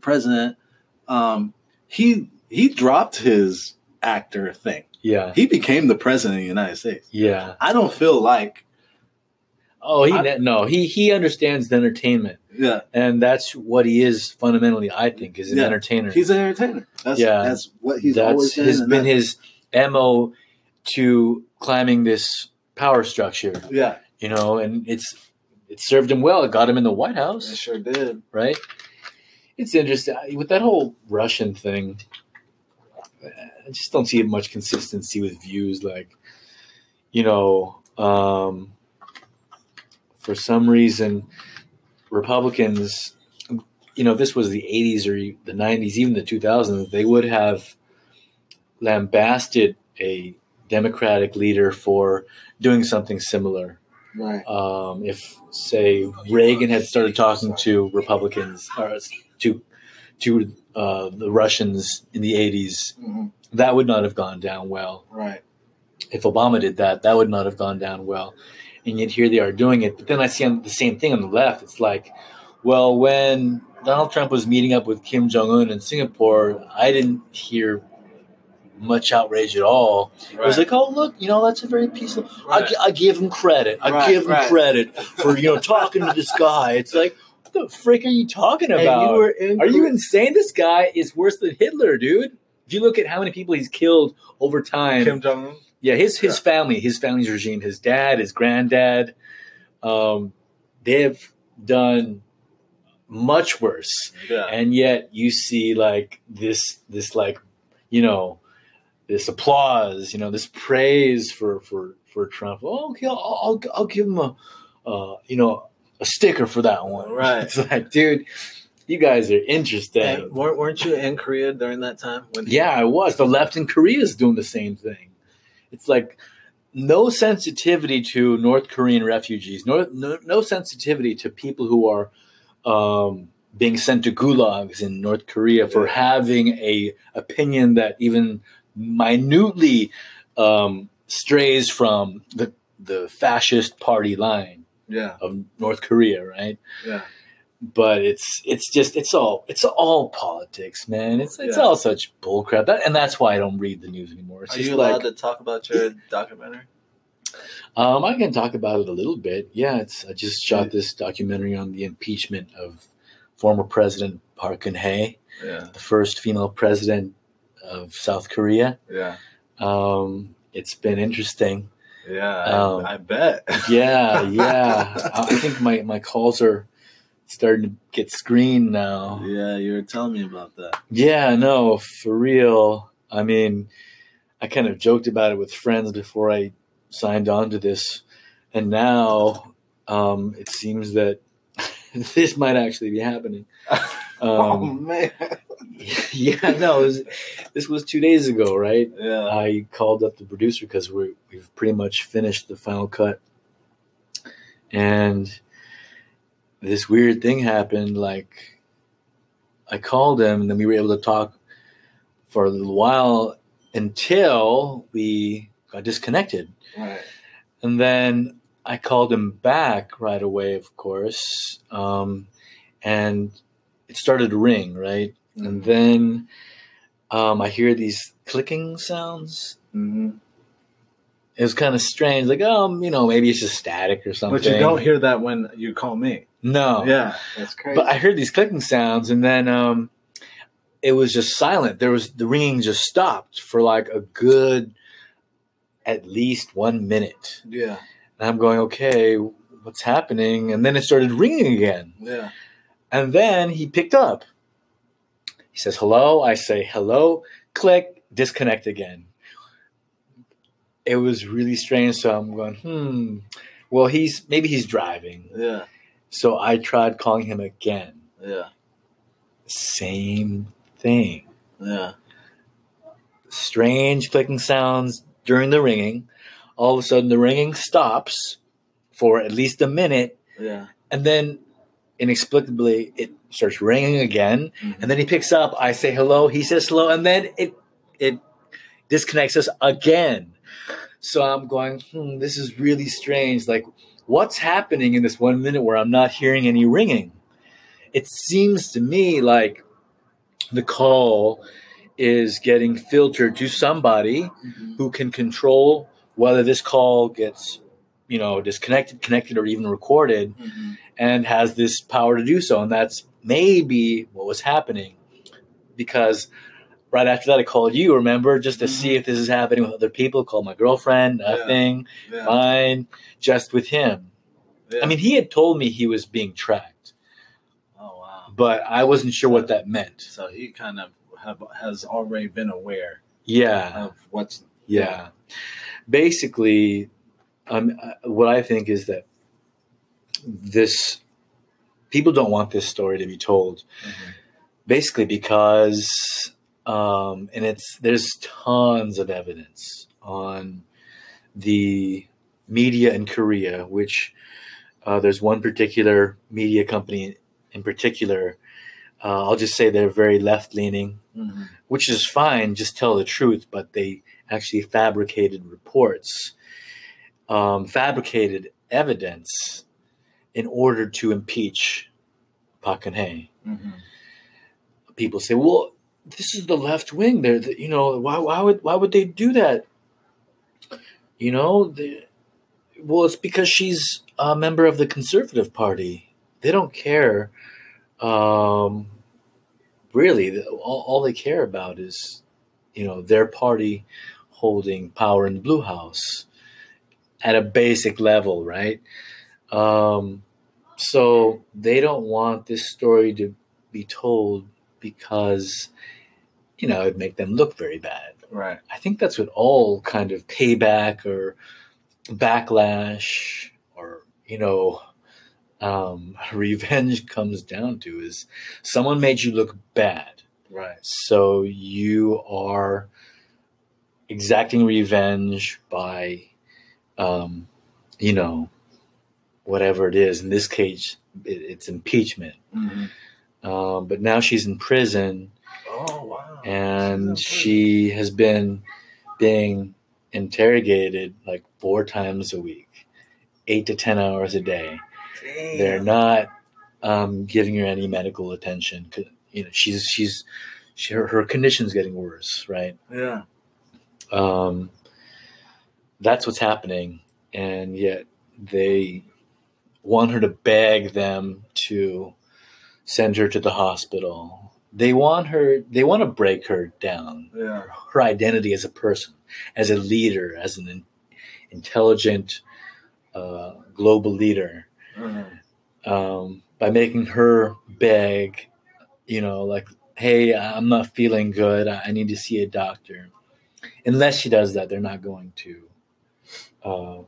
Speaker 1: president, um, he he dropped his actor thing.
Speaker 2: Yeah.
Speaker 1: He became the president of the United States.
Speaker 2: Yeah.
Speaker 1: I don't feel like
Speaker 2: Oh, he
Speaker 1: I-
Speaker 2: no, he he understands the entertainment,
Speaker 1: yeah,
Speaker 2: and that's what he is fundamentally. I think is an
Speaker 1: Yeah.
Speaker 2: entertainer.
Speaker 1: he's an entertainer. That's
Speaker 2: Yeah.
Speaker 1: that's what he's
Speaker 2: that's
Speaker 1: always been.
Speaker 2: has been his mo to climbing this power structure.
Speaker 1: yeah,
Speaker 2: You know, and it's it served him well. It got him in the White
Speaker 1: it
Speaker 2: House,
Speaker 1: sure did.
Speaker 2: right? It's interesting with that whole Russian thing. I just don't see much consistency with views. Like, you know, um, for some reason, Republicans, you know, if this was the 80s or the 90s, even the 2000s, they would have lambasted a Democratic leader for doing something similar.
Speaker 1: Right.
Speaker 2: Um, if, say, Reagan had started talking to Republicans or to to uh, the Russians in the 80s,
Speaker 1: hmm
Speaker 2: that would not have gone down well
Speaker 1: Right.
Speaker 2: if Obama did that, that would not have gone down well. And yet here they are doing it. But then I see on the same thing on the left. It's like, well, when Donald Trump was meeting up with Kim Jong Un in Singapore, I didn't hear much outrage at all. It was like, oh look, you know, that's a very peaceful. I,
Speaker 1: Right.
Speaker 2: gi- I give him credit. I
Speaker 1: Right,
Speaker 2: give him
Speaker 1: right.
Speaker 2: credit for you know talking to this guy. It's like, what the frick are you talking about?
Speaker 1: you in.
Speaker 2: Are you insane? This guy is worse than Hitler, dude. If you look at how many people he's killed over time,
Speaker 1: Kim Jong Un?
Speaker 2: yeah, his his family, his family's regime, his dad, his granddad, um, they have done much worse,
Speaker 1: Yeah.
Speaker 2: and yet you see like this this like you know this applause, you know this praise for for for Trump. Oh, okay, I'll I'll, I'll give him a uh, you know a sticker for that one. [laughs]
Speaker 1: Right.
Speaker 2: It's like, dude, you guys are interesting.
Speaker 1: And weren't, weren't you in Korea during that time? When
Speaker 2: Yeah, I was. The left in Korea is doing the same thing. It's like no sensitivity to North Korean refugees, no, no, no sensitivity to people who are um, being sent to gulags in North Korea for having a opinion that even minutely um, strays from the the fascist party line
Speaker 1: Yeah.
Speaker 2: of North Korea, right?
Speaker 1: Yeah.
Speaker 2: but it's it's just it's all it's all politics, man. It's it's
Speaker 1: Yeah.
Speaker 2: all such bullcrap, that, and that's why I don't read the news anymore. It's
Speaker 1: Are you allowed
Speaker 2: like
Speaker 1: to talk about your documentary?
Speaker 2: um, I can talk about it a little bit. Yeah, it's I just shot this documentary on the impeachment of former President Park Geun-hye,
Speaker 1: Yeah.
Speaker 2: the first female president of South Korea.
Speaker 1: Yeah.
Speaker 2: Um, it's been interesting.
Speaker 1: Yeah.
Speaker 2: Um,
Speaker 1: I, I bet. [laughs]
Speaker 2: Yeah, yeah. I I think my my calls are starting to get screened now.
Speaker 1: yeah, you were telling me about that.
Speaker 2: Yeah, no, for real. I mean, I kind of joked about it with friends before I signed on to this, and now um, it seems that [laughs] this might actually be happening. [laughs]
Speaker 1: oh
Speaker 2: Um,
Speaker 1: man. [laughs]
Speaker 2: yeah, no, it was, this was two days ago, right?
Speaker 1: Yeah.
Speaker 2: I called up the producer because we we've pretty much finished the final cut, and this weird thing happened. Like, I called him, and then we were able to talk for a little while until we got disconnected,
Speaker 1: Right.
Speaker 2: and then I called him back right away, of course, um, and it started to ring, right, and then um, I hear these clicking sounds
Speaker 1: hmm
Speaker 2: it was kind of strange. Like, um, you know, maybe it's just static or something.
Speaker 1: But you don't hear that when you call me.
Speaker 2: No.
Speaker 1: Yeah. That's crazy.
Speaker 2: But I heard these clicking sounds, and then um, it was just silent. There was the ringing just stopped for like a good, at least one minute.
Speaker 1: yeah.
Speaker 2: And I'm going, okay, what's happening? And then it started ringing again.
Speaker 1: Yeah.
Speaker 2: And then he picked up. He says, hello. I say, hello. Click, disconnect again. It was really strange. So I'm going, hmm. Well, he's maybe he's driving.
Speaker 1: Yeah.
Speaker 2: So I tried calling him again.
Speaker 1: Yeah.
Speaker 2: Same thing.
Speaker 1: Yeah.
Speaker 2: Strange clicking sounds during the ringing. All of a sudden, the ringing stops for at least a minute.
Speaker 1: Yeah.
Speaker 2: And then inexplicably, it starts ringing again.
Speaker 1: Mhm.
Speaker 2: And then he picks up. I say hello. He says hello. And then it, it disconnects us again. So I'm going, hmm, this is really strange. Like, what's happening in this one minute where I'm not hearing any ringing? It seems to me like the call is getting filtered to somebody
Speaker 1: Mm-hmm.
Speaker 2: who can control whether this call gets you know disconnected connected or even recorded
Speaker 1: Mm-hmm.
Speaker 2: and has this power to do so and that's maybe what was happening because right after that i called you remember just to see
Speaker 1: Mhm.
Speaker 2: if this is happening with other people called my girlfriend nothing
Speaker 1: Yeah.
Speaker 2: fine just with him
Speaker 1: Yeah.
Speaker 2: i mean he had told me he was being tracked
Speaker 1: oh wow.
Speaker 2: but i wasn't sure what that meant
Speaker 1: So he kind of have, has already been aware
Speaker 2: yeah
Speaker 1: of what's
Speaker 2: Yeah. Basically, um, uh, what I think is that this people don't want this story to be told. Basically, because um, and it's there's tons of evidence on the media in Korea, which uh, there's one particular media company in particular. Uh, I'll just say they're very left leaning
Speaker 1: Mm-hmm.
Speaker 2: which is fine, just tell the truth, but they actually fabricated reports, um, fabricated evidence in order to impeach Park Geun-hye.
Speaker 1: Mm-hmm.
Speaker 2: People say, well, this is the left wing. They're, the, you know, why, why would why would they do that? You know, the, well, it's because she's a member of the Conservative Party. They don't care. Um, really, all, all they care about is, you know, their party holding power in the Blue House at a basic level, right? Um, so they don't want this story to be told because, you know, it'd make them look very bad.
Speaker 1: Right.
Speaker 2: I think that's what all kind of payback or backlash or you know um, [laughs] revenge comes down to is someone made you look bad,
Speaker 1: Right.
Speaker 2: so you are exacting revenge by, um, you know, whatever it is. In this case, it, it's impeachment.
Speaker 1: Mm-hmm.
Speaker 2: Um, but now she's in prison
Speaker 1: Oh wow.
Speaker 2: and she has been being interrogated like four times a week, eight to ten hours a day.
Speaker 1: prison.
Speaker 2: They're not um, giving her any medical attention. You know, she's she's she, her, her condition's getting worse, right?
Speaker 1: Yeah.
Speaker 2: Um, that's what's happening, and yet they want her to beg them to send her to the hospital. They want her. They want to break her down.
Speaker 1: Yeah.
Speaker 2: her identity as a person, as a leader, as an in- intelligent uh, global leader,
Speaker 1: Mhm.
Speaker 2: um, by making her beg, you know, like, hey, I'm not feeling good. I I need to see a doctor. Unless she does that, they're not going to uh,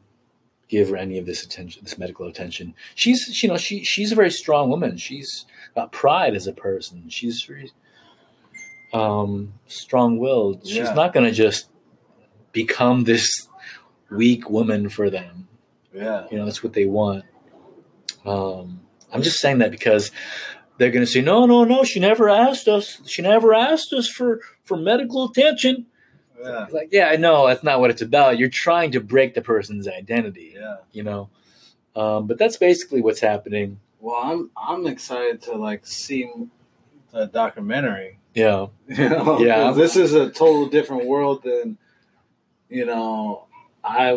Speaker 2: give her any of this attention, this medical attention. She's, you know, she she's a very strong woman. She's got pride as a person. She's very um, strong-willed. She's
Speaker 1: Yeah.
Speaker 2: not going to just become this weak woman for them.
Speaker 1: Yeah.
Speaker 2: You know, that's what they want. Um, I'm just saying that because they're going to say, no, no, no, she never asked us. She never asked us for, for medical attention.
Speaker 1: Yeah.
Speaker 2: It's like, yeah, I know that's not what it's about. You're trying to break the person's identity,
Speaker 1: Yeah.
Speaker 2: you know? Um, but that's basically what's happening.
Speaker 1: Well, I'm I'm excited to like see the documentary.
Speaker 2: Yeah. [laughs]
Speaker 1: You know,
Speaker 2: Yeah.
Speaker 1: this is a total different world than you know I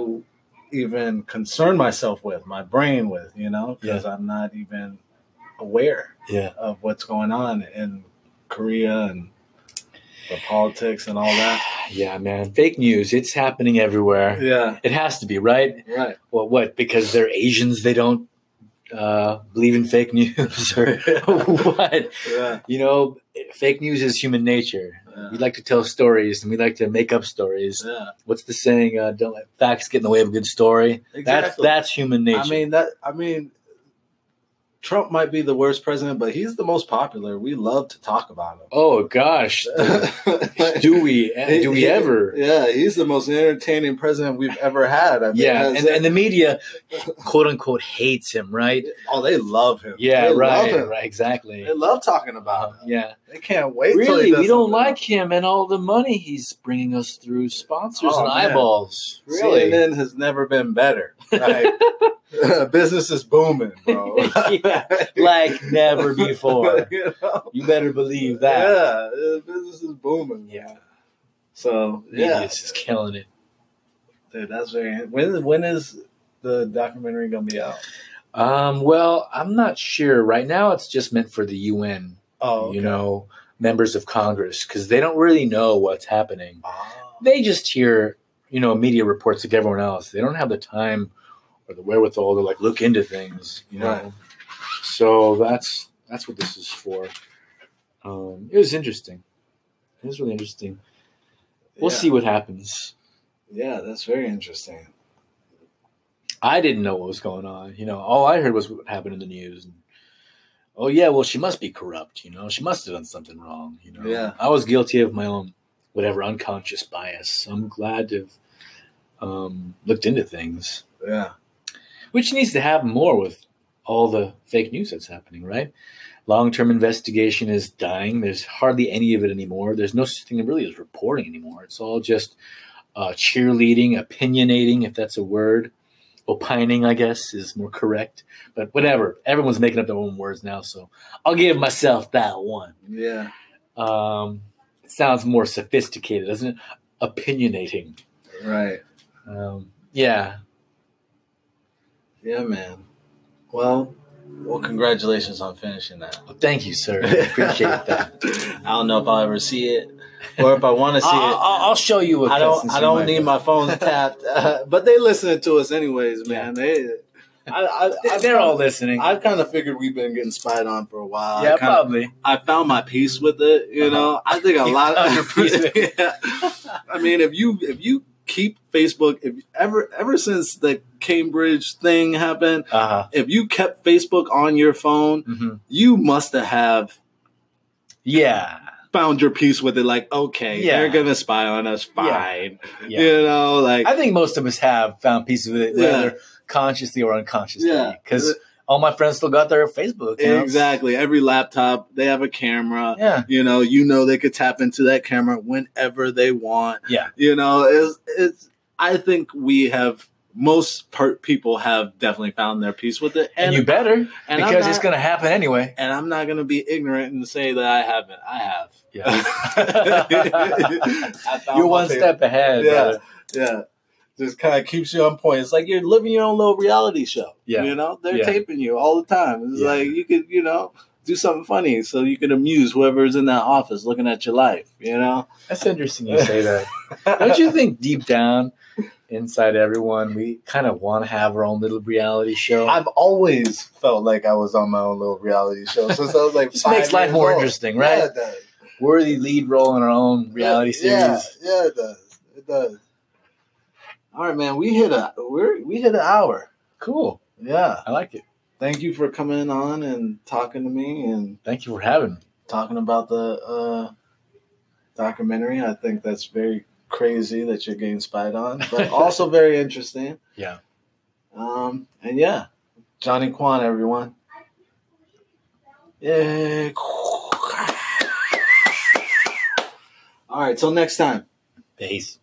Speaker 1: even concern myself with my brain with. You know, because I'm not even aware
Speaker 2: Yeah.
Speaker 1: of what's going on in Korea and the politics and all that. [sighs]
Speaker 2: Yeah, man. Fake news. It's happening everywhere.
Speaker 1: Yeah.
Speaker 2: It has to be, right?
Speaker 1: Right.
Speaker 2: Well, what? Because they're Asians, they don't uh, believe in fake [laughs] news or [laughs] what?
Speaker 1: Yeah.
Speaker 2: You know, fake news is human nature.
Speaker 1: Yeah.
Speaker 2: We like to tell stories and we like to make up stories.
Speaker 1: yeah.
Speaker 2: What's the saying? Uh, don't let facts get in the way of a good story. That's
Speaker 1: Exactly.
Speaker 2: that's human nature.
Speaker 1: I mean that. I mean, Trump might be the worst president, but he's the most popular. We love to talk about him.
Speaker 2: oh gosh, [laughs] do we eh, do we ever?
Speaker 1: Yeah, he's the most entertaining president we've ever had. I mean,
Speaker 2: Yeah, and, and the media, [laughs] quote unquote, hates him, right?
Speaker 1: oh, they love him.
Speaker 2: Yeah,
Speaker 1: They
Speaker 2: right, right, exactly.
Speaker 1: They love talking about him.
Speaker 2: Yeah,
Speaker 1: They can't wait.
Speaker 2: really, we don't like him and all the money he's bringing us through sponsors
Speaker 1: Oh,
Speaker 2: and
Speaker 1: man.
Speaker 2: eyeballs. Really,
Speaker 1: CNN has never been better. Right? [laughs] [laughs] business is booming, bro. [laughs]
Speaker 2: Yeah, like never before.
Speaker 1: you know?
Speaker 2: You better believe that.
Speaker 1: Yeah, business is booming.
Speaker 2: Yeah.
Speaker 1: So
Speaker 2: Yeah,
Speaker 1: yeah,
Speaker 2: it's just killing it.
Speaker 1: dude, that's very. When when is the documentary gonna be out?
Speaker 2: Um, well, I'm not sure. Right now, it's just meant for the UN,
Speaker 1: Oh,
Speaker 2: you know, members of Congress, because they don't really know what's happening.
Speaker 1: Ah.
Speaker 2: They just hear, you know, media reports like everyone else. They don't have the time or the wherewithal to like look into things, you know.
Speaker 1: Right.
Speaker 2: So that's that's what this is for. Um, it was interesting. It was really interesting. We'll
Speaker 1: Yeah.
Speaker 2: see what happens.
Speaker 1: Yeah, that's very interesting.
Speaker 2: I didn't know what was going on. You know, all I heard was what happened in the news. And, oh yeah, well she must be corrupt. You know, she must have done something wrong. You know,
Speaker 1: Yeah.
Speaker 2: I was guilty of my own whatever unconscious bias. I'm glad to have um, looked into things,
Speaker 1: Yeah,
Speaker 2: which needs to happen more with all the fake news that's happening. Right? Long term investigation is dying. There's hardly any of it anymore. There's no such thing really as reporting anymore. It's all just uh, cheerleading, opinionating, if that's a word opining, I guess, is more correct. But whatever. Everyone's making up their own words now, so I'll give myself that one.
Speaker 1: yeah,
Speaker 2: Um, sounds more sophisticated, doesn't it? Opinionating.
Speaker 1: right.
Speaker 2: Um, yeah.
Speaker 1: Yeah, man. Well, well, congratulations on finishing that.
Speaker 2: Well, thank you, sir. I appreciate that. [laughs]
Speaker 1: I don't know if I'll ever see it, or if I want to see
Speaker 2: I'll,
Speaker 1: it.
Speaker 2: I'll, I'll show you. A
Speaker 1: I don't. I don't need my phone [laughs] tapped, uh, but they listening to us anyways, man. They, I, I, I,
Speaker 2: They're all listening.
Speaker 1: I've kind of figured we've been getting spied on for a while.
Speaker 2: yeah,
Speaker 1: I, kinda,
Speaker 2: probably.
Speaker 1: I found my peace with it. You
Speaker 2: Uh-huh.
Speaker 1: know, I think a [laughs] lot.
Speaker 2: Of, your peace with. [laughs]
Speaker 1: Yeah. I mean, if you if you keep Facebook, if ever ever since the Cambridge thing happened,
Speaker 2: Uh huh.
Speaker 1: if you kept Facebook on your phone,
Speaker 2: hmm
Speaker 1: you must have
Speaker 2: Yeah.
Speaker 1: Found your peace with it. Like, okay,
Speaker 2: Yeah.
Speaker 1: they're gonna spy on us. Fine,
Speaker 2: Yeah.
Speaker 1: you know, like
Speaker 2: I think most of us have found pieces with it,
Speaker 1: Yeah.
Speaker 2: whether consciously or unconsciously.
Speaker 1: Yeah.
Speaker 2: Because all my friends still got their Facebook
Speaker 1: exactly every laptop they have a camera.
Speaker 2: Yeah.
Speaker 1: You know, you know they could tap into that camera whenever they want.
Speaker 2: Yeah.
Speaker 1: You know, it's it's. I think we have most per- people have definitely found their peace with it,
Speaker 2: And, you better,
Speaker 1: and
Speaker 2: because it's going to happen anyway.
Speaker 1: and I'm not going to be ignorant and say that I haven't. I have.
Speaker 2: Yeah. [laughs] You're one
Speaker 1: favorite-
Speaker 2: step ahead.
Speaker 1: Yeah.
Speaker 2: brother.
Speaker 1: Yeah. Just kind of keeps you on point. It's like you're living your own little reality show.
Speaker 2: Yeah.
Speaker 1: You know, they're
Speaker 2: Yeah.
Speaker 1: taping you all the time. It's
Speaker 2: Yeah.
Speaker 1: like you could, you know, do something funny so you can amuse whoever's in that office looking at your life, you know?
Speaker 2: That's interesting you say that. [laughs] Don't you think deep down, inside everyone, we kind of want to have our own little reality show?
Speaker 1: I've always felt like I was on my own little reality show since I was like [laughs]
Speaker 2: This makes life more
Speaker 1: old.
Speaker 2: interesting, right?
Speaker 1: Yeah, it does.
Speaker 2: We're the lead role in our own reality
Speaker 1: Yeah,
Speaker 2: series.
Speaker 1: Yeah, it does. It does. All right, man. We hit a we're we hit an hour.
Speaker 2: Cool.
Speaker 1: Yeah.
Speaker 2: I like it.
Speaker 1: Thank you for coming on and talking to me and
Speaker 2: Thank you for having me.
Speaker 1: talking about the uh, documentary. I think that's very crazy that you're getting spied on, [laughs] but also very interesting.
Speaker 2: Yeah.
Speaker 1: Um, and yeah, Johnny Kwan, everyone. Yeah. All right. Till next time.
Speaker 2: Peace.